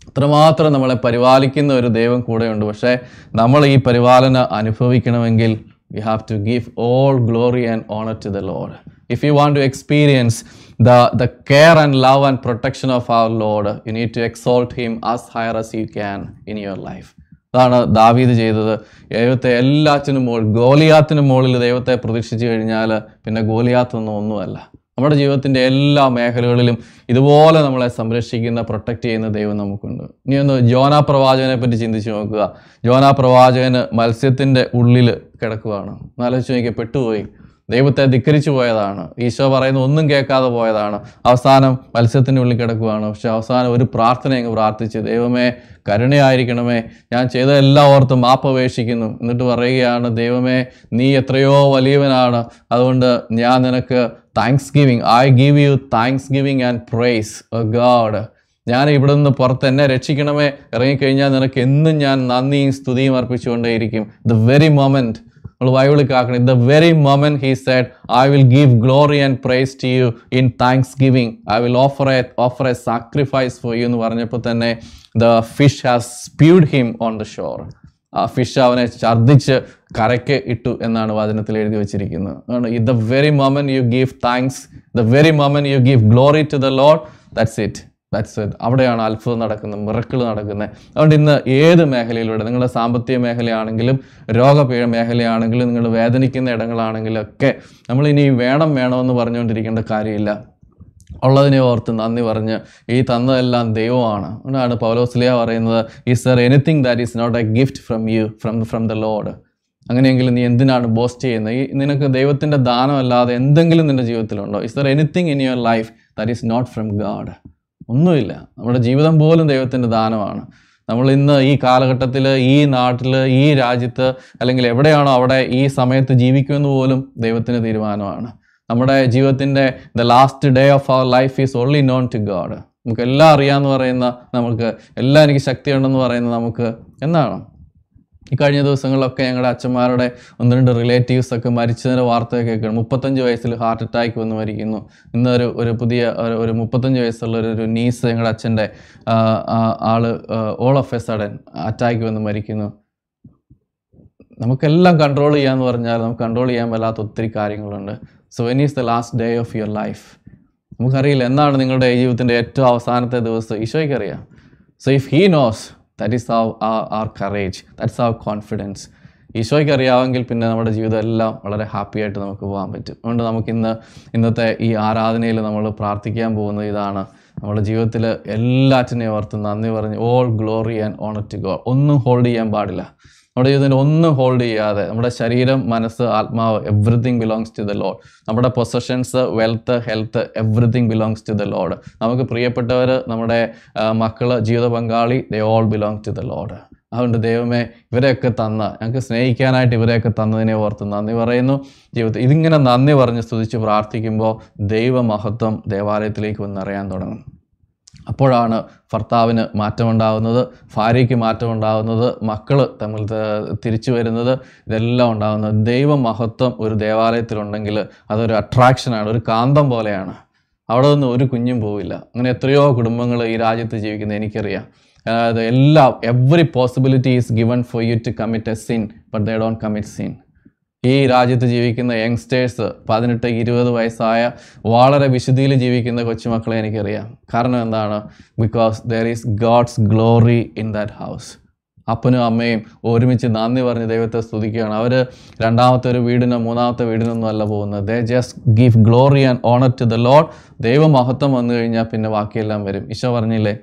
അത്രമാത്രം നമ്മളെ പരിപാലിക്കുന്ന ഒരു ദൈവം കൂടെയുണ്ട്. പക്ഷേ നമ്മൾ ഈ പരിപാലന അനുഭവിക്കണമെങ്കിൽ we have to give all glory and honour to the Lord if you want to experience the the care and love and protection of our Lord you need to exalt him as higher as you can in your life അതാണ് ദാവീദ് ചെയ്തത്. ദൈവത്തെ എല്ലാറ്റിനും മുകളിൽ ഗോലിയാത്തിനും മുകളിൽ ദൈവത്തെ പ്രതീക്ഷിച്ചു കഴിഞ്ഞാൽ പിന്നെ ഗോലിയാത്തൊന്നും ഒന്നുമല്ല. നമ്മുടെ ജീവിതത്തിന്റെ എല്ലാ മേഖലകളിലും ഇതുപോലെ നമ്മളെ സംരക്ഷിക്കുന്ന പ്രൊട്ടക്റ്റ് ചെയ്യുന്ന ദൈവം നമുക്കുണ്ട്. ഇനി ഒന്ന് ജോനാ പ്രവാചകനെ പറ്റി ചിന്തിച്ച് നോക്കുക. ജോനാ പ്രവാചകന് മത്സ്യത്തിന്റെ ഉള്ളിൽ കിടക്കുകയാണ് എന്നാലോചിച്ച് നോക്കിയാൽ പെട്ടുപോയി. ദൈവത്തെ ധിക്കരിച്ചു പോയതാണ്. ഈശോ പറയുന്ന ഒന്നും കേൾക്കാതെ പോയതാണ്. അവസാനം മത്സ്യത്തിന്റെ ഉള്ളിൽ കിടക്കുകയാണ് പക്ഷെ അവസാനം ഒരു പ്രാർത്ഥന അങ്ങ് പ്രാർത്ഥിച്ച് ദൈവമേ കരുണയായിരിക്കണമേ ഞാൻ ചെയ്ത ചെയ്തതെല്ലാം ഓർത്ത് മാപ്പപേക്ഷിക്കുന്നു. എന്നിട്ട് പറയുകയാണ് ദൈവമേ നീ എത്രയോ വലിയവനാണ്. അതുകൊണ്ട് ഞാൻ നിനക്ക് thanksgiving I give you thanksgiving and praise God ഞാൻ ഇവിടെ നിന്ന് പുറത്ത് എന്നെ രക്ഷിക്കണമേ. ഇറങ്ങിക്കഴിഞ്ഞാൽ നിനക്ക് എന്നും ഞാൻ നന്ദിയും സ്തുതിയും അർപ്പിച്ചുകൊണ്ടേയിരിക്കും. ദ വെരി മൊമെന്റ് നമ്മൾ ബൈബിളിൽ കാക്കണം in the very moment he said I will give glory and praise to you in thanksgiving I will offer a offer a sacrifice for you എന്ന് പറഞ്ഞപ്പോൾ തന്നെ the fish has spewed him on the shore ആ fish അവനെ ഛർദ്ദിച്ച് കരയ്ക്ക് ഇട്ടു എന്നാണ് വചനത്തിൽ എഴുതി വെച്ചിരിക്കുന്നത്. The very moment you give thanks the very moment you give glory to the Lord that's it that's it അവിടെയാണ് അത്ഭുതം നടക്കുന്നത് മിറക്കിൾ നടക്കുന്നത്. അതുകൊണ്ട് ഇന്ന് ഏത് മേഖലയിലൂടെ നിങ്ങളുടെ സാമ്പത്തിക മേഖലയാണെങ്കിലും രോഗപീഠ മേഖലയാണെങ്കിലും നിങ്ങൾ വേദനിക്കുന്ന ഇടങ്ങളാണെങ്കിലും ഒക്കെ നമ്മൾ ഇനി വേണം വേണമെന്ന് പറഞ്ഞുകൊണ്ടിരിക്കേണ്ട കാര്യമില്ല. ഉള്ളതിനെ ഓർത്ത് നന്ദി പറഞ്ഞ് ഈ തന്നതെല്ലാം ദൈവമാണ്. അതുകൊണ്ടാണ് പൗലോസ്ലിയ പറയുന്നത് is there anything that is not a gift from you from from the Lord അങ്ങനെയെങ്കിൽ നീ എന്തിനാണ് ബോസ്റ്റ് ചെയ്യുന്നത്? ഈ നിനക്ക് ദൈവത്തിന്റെ ദാനമല്ലാതെ എന്തെങ്കിലും നിന്റെ ജീവിതത്തിലുണ്ടോ? Is there anything in your life that is not from God ഒന്നുമില്ല. നമ്മുടെ ജീവിതം പോലും ദൈവത്തിന്റെ ദാനമാണ്. നമ്മൾ ഇന്ന് ഈ കാലഘട്ടത്തിൽ ഈ നാട്ടിൽ ഈ രാജ്യത്ത് അല്ലെങ്കിൽ എവിടെയാണോ അവിടെ ഈ സമയത്ത് ജീവിക്കുമെന്ന് പോലും ദൈവത്തിന് തീരുമാനമാണ്. നമ്മുടെ ജീവിതത്തിന്റെ the last day of our life is only known to God നമുക്ക് എല്ലാം അറിയാമെന്ന് പറയുന്ന നമുക്ക് എല്ലാം എനിക്ക് ശക്തിയുണ്ടെന്ന് പറയുന്ന നമുക്ക് എന്താണ്? കഴിഞ്ഞ ദിവസങ്ങളിലൊക്കെ ഞങ്ങളുടെ അച്ഛന്മാരുടെ ഒന്ന് രണ്ട് റിലേറ്റീവ്സ് ഒക്കെ മരിച്ചതിന്റെ വാർത്ത കേൾക്കണം മുപ്പത്തഞ്ച് വയസ്സിൽ ഹാർട്ട് അറ്റാക്ക് വന്ന് മരിക്കുന്നു. ഇന്നൊരു ഒരു പുതിയ ഒരു- മുപ്പത്തഞ്ച് വയസ്സുള്ള ഒരു- നീസ് ഞങ്ങളുടെ അച്ഛന്റെ ആൾ all of a sudden attack വന്ന് മരിക്കുന്നു. നമുക്കെല്ലാം കൺട്രോൾ ചെയ്യാന്ന് പറഞ്ഞാൽ നമുക്ക് കൺട്രോൾ ചെയ്യാൻ വല്ലാത്ത ഒത്തിരി കാര്യങ്ങളുണ്ട്. So when is the last day of your life നമുക്കറിയില്ല. എന്നാണ് നിങ്ങളുടെ ജീവിതത്തിന്റെ ഏറ്റവും അവസാനത്തെ ദിവസം. ഈശോയ്ക്കറിയാം so if he knows that is our courage that's our confidence ഈശോയ്ക്ക് അറിയാമെങ്കിൽ പിന്നെ നമ്മുടെ ജീവിതം എല്ലാം വളരെ ഹാപ്പി ആയിട്ട് നമുക്ക് പോകാൻ പറ്റും. അതുകൊണ്ട് നമുക്ക് ഇന്ന് ഇന്നത്തെ ഈ ആരാധനയിൽ നമ്മൾ പ്രാർത്ഥിക്കാൻ പോകുന്നത് ഇതാണ്. നമ്മുടെ ജീവിതത്തിൽ എല്ലാറ്റിനെയും ഓർത്ത് നന്ദി പറഞ്ഞ് all glory and honour to God ഒന്നും ഹോൾഡ് ചെയ്യാൻ പാടില്ല. നമ്മുടെ ജീവിതത്തിൽ ഒന്നും ഹോൾഡ് ചെയ്യാതെ നമ്മുടെ ശരീരം മനസ്സ് ആത്മാവ് everything belongs to the Lord നമ്മുടെ possessions wealth health everything belongs to the Lord നമുക്ക് പ്രിയപ്പെട്ടവർ നമ്മുടെ മക്കൾ ജീവിത പങ്കാളി they all belong to the Lord അതുകൊണ്ട് ദൈവമേ ഇവരെയൊക്കെ തന്ന ഞങ്ങൾക്ക് സ്നേഹിക്കാനായിട്ട് ഇവരെയൊക്കെ തന്നതിനെ ഓർത്ത് നന്ദി പറയുന്നു. ജീവിതത്തിൽ ഇതിങ്ങനെ നന്ദി പറഞ്ഞ് സ്തുതിച്ച് പ്രാർത്ഥിക്കുമ്പോൾ ദൈവമഹത്വം ദേവാലയത്തിലേക്ക് വന്നറിയാൻ തുടങ്ങും. അപ്പോഴാണ് ഭർത്താവിന് മാറ്റമുണ്ടാകുന്നത് ഭാര്യയ്ക്ക് മാറ്റമുണ്ടാകുന്നത് മക്കൾ തമ്മിൽ തിരിച്ചു വരുന്നത് ഇതെല്ലാം ഉണ്ടാകുന്നത് ദൈവമഹത്വം ഒരു ദേവാലയത്തിലുണ്ടെങ്കിൽ അതൊരു അട്രാക്ഷനാണ് ഒരു കാന്തം പോലെയാണ്. അവിടെ നിന്ന് ഒരു കുഞ്ഞും പോവില്ല. അങ്ങനെ എത്രയോ കുടുംബങ്ങൾ ഈ രാജ്യത്ത് ജീവിക്കുന്നത് എനിക്കറിയാം. എല്ലാ every possibility is given for you to commit a sin but they don't commit sin ഈ രാജ്യത്ത് ജീവിക്കുന്ന യങ്സ്റ്റേഴ്സ് പതിനെട്ട് ഇരുപത് വയസ്സായ വളരെ വിശുദ്ധിയിൽ ജീവിക്കുന്ന കൊച്ചുമക്കളെ എനിക്കറിയാം. കാരണം എന്താണ്? Because there is God's glory in that house അപ്പനും അമ്മയും ഒരുമിച്ച് നന്ദി പറഞ്ഞ് ദൈവത്തെ സ്തുതിക്കുകയാണ്. അവർ രണ്ടാമത്തെ ഒരു വീടിനോ മൂന്നാമത്തെ വീടിനൊന്നും അല്ല പോകുന്നത്. They just give glory and honour to the Lord ദൈവമഹത്വം വന്നു കഴിഞ്ഞാൽ പിന്നെ ബാക്കിയെല്ലാം വരും. ഈശോ പറഞ്ഞില്ലേ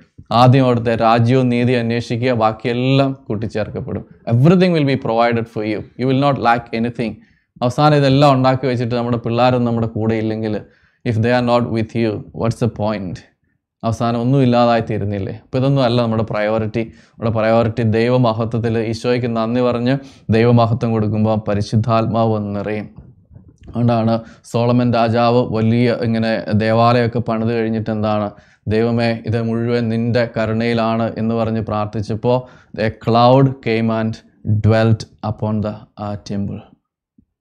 ആദ്യം അവിടുത്തെ രാജ്യവും നീതി അന്വേഷിക്കുക ബാക്കിയെല്ലാം കൂട്ടിച്ചേർക്കപ്പെടും. Everything will be provided for you you will not lack anything അവസാനം ഇതെല്ലാം ഉണ്ടാക്കി വെച്ചിട്ട് നമ്മുടെ പിള്ളേരൊന്നും നമ്മുടെ കൂടെ ഇല്ലെങ്കിൽ if they are not with you what's a point അവസാനം ഒന്നും ഇല്ലാതായി തീരുന്നില്ലേ? അപ്പോൾ ഇതൊന്നും അല്ല നമ്മുടെ പ്രയോറിറ്റി നമ്മുടെ പ്രയോറിറ്റി ദൈവമഹത്വത്തിൽ ഈശോയ്ക്ക് നന്ദി പറഞ്ഞ് ദൈവമഹത്വം കൊടുക്കുമ്പോൾ പരിശുദ്ധാത്മാവ് നിറയും. അതുകൊണ്ടാണ് സോളമൻ രാജാവ് വലിയ ഇങ്ങനെ ദേവാലയമൊക്കെ പണിത് കഴിഞ്ഞിട്ട് എന്താണ്? ദൈവമേ ഇത് മുഴുവൻ നിന്റെ കരുണയിലാണ് എന്ന് പറഞ്ഞ് പ്രാർത്ഥിച്ചപ്പോൾ a cloud came and dwelt upon the temple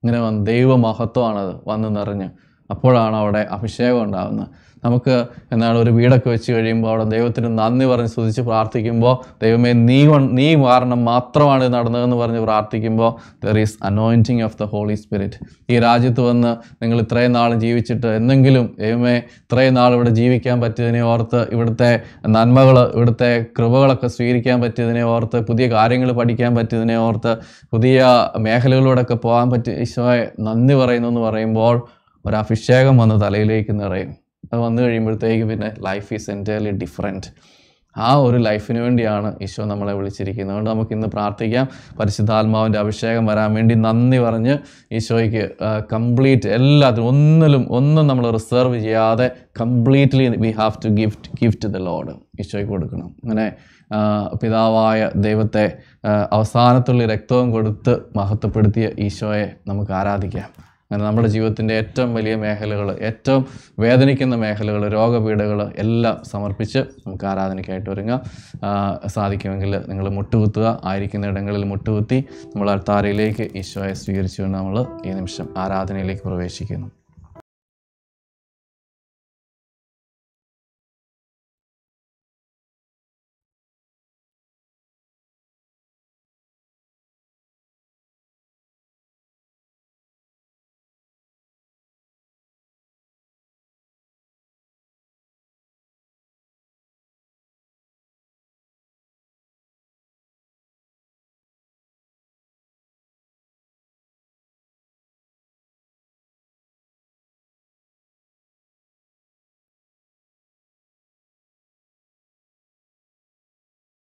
ഇങ്ങനെ വന്ന് ദൈവമഹത്വമാണത് വന്ന് നിറഞ്ഞ്. അപ്പോഴാണ് അവിടെ അഭിഷേകം ഉണ്ടാകുന്നത് നമുക്ക് എന്താണ് ഒരു വീടൊക്കെ വെച്ച് കഴിയുമ്പോൾ അവിടെ ദൈവത്തിന് നന്ദി പറഞ്ഞ് സ്തുതിച്ച് പ്രാർത്ഥിക്കുമ്പോൾ ദൈവമേ നീ നീ കാരണം മാത്രമാണ് നടന്നതെന്ന് പറഞ്ഞ് പ്രാർത്ഥിക്കുമ്പോൾ there is anointing of the Holy Spirit ഈ രാജ്യത്ത് വന്ന് നിങ്ങൾ ഇത്രയും നാൾ ജീവിച്ചിട്ട് എന്തെങ്കിലും ദൈവമേ ഇത്രയും നാൾ ഇവിടെ ജീവിക്കാൻ പറ്റിയതിനെ ഓർത്ത് ഇവിടുത്തെ നന്മകൾ ഇവിടുത്തെ കൃപകളൊക്കെ സ്വീകരിക്കാൻ പറ്റിയതിനെ ഓർത്ത് പുതിയ കാര്യങ്ങൾ പഠിക്കാൻ പറ്റിയതിനെ ഓർത്ത് പുതിയ മേഖലകളിലൂടെയൊക്കെ പോകാൻ പറ്റിയ ഈശോയെ നന്ദി പറയുന്നു എന്ന് പറയുമ്പോൾ ഒരു അഭിഷേകം വന്ന് തലയിലേക്ക് നിറയും. അത് വന്നു കഴിയുമ്പോഴത്തേക്ക് പിന്നെ ലൈഫ് ഈസ് എന്റയർലി ഡിഫറെന്റ് ആ ഒരു ലൈഫിന് വേണ്ടിയാണ് ഈശോ നമ്മളെ വിളിച്ചിരിക്കുന്നത്. അതുകൊണ്ട് നമുക്ക് ഇന്ന് പ്രാർത്ഥിക്കാം. പരിശുദ്ധാത്മാവിന്റെ അഭിഷേകം വരാൻ വേണ്ടി നന്ദി പറഞ്ഞ് ഈശോയ്ക്ക് കംപ്ലീറ്റ് എല്ലാത്തിനും ഒന്നിലും ഒന്നും നമ്മൾ റിസർവ് ചെയ്യാതെ completely we have to gift gift the Lord ഈശോയ്ക്ക് കൊടുക്കണം. അങ്ങനെ പിതാവായ ദൈവത്തെ അവസാനത്തുള്ള രക്തവും കൊടുത്ത് മഹത്വപ്പെടുത്തിയ ഈശോയെ നമുക്ക് ആരാധിക്കാം. അങ്ങനെ നമ്മുടെ ജീവിതത്തിന്റെ ഏറ്റവും വലിയ മേഖലകൾ ഏറ്റവും വേദനിക്കുന്ന മേഖലകൾ രോഗപീഠകൾ എല്ലാം സമർപ്പിച്ച് നമുക്ക് ആരാധനയ്ക്കായിട്ട് ഒരുങ്ങാം. സാധിക്കുമെങ്കിൽ നിങ്ങൾ മുട്ടുകുത്തുക ആയിരിക്കുന്ന ഇടങ്ങളിൽ മുട്ടുകുത്തി നമ്മൾ അൾത്താരയിലേക്ക് ഈശോയെ സ്വീകരിച്ചുകൊണ്ട് നമ്മൾ ഈ നിമിഷം ആരാധനയിലേക്ക് പ്രവേശിക്കുന്നു.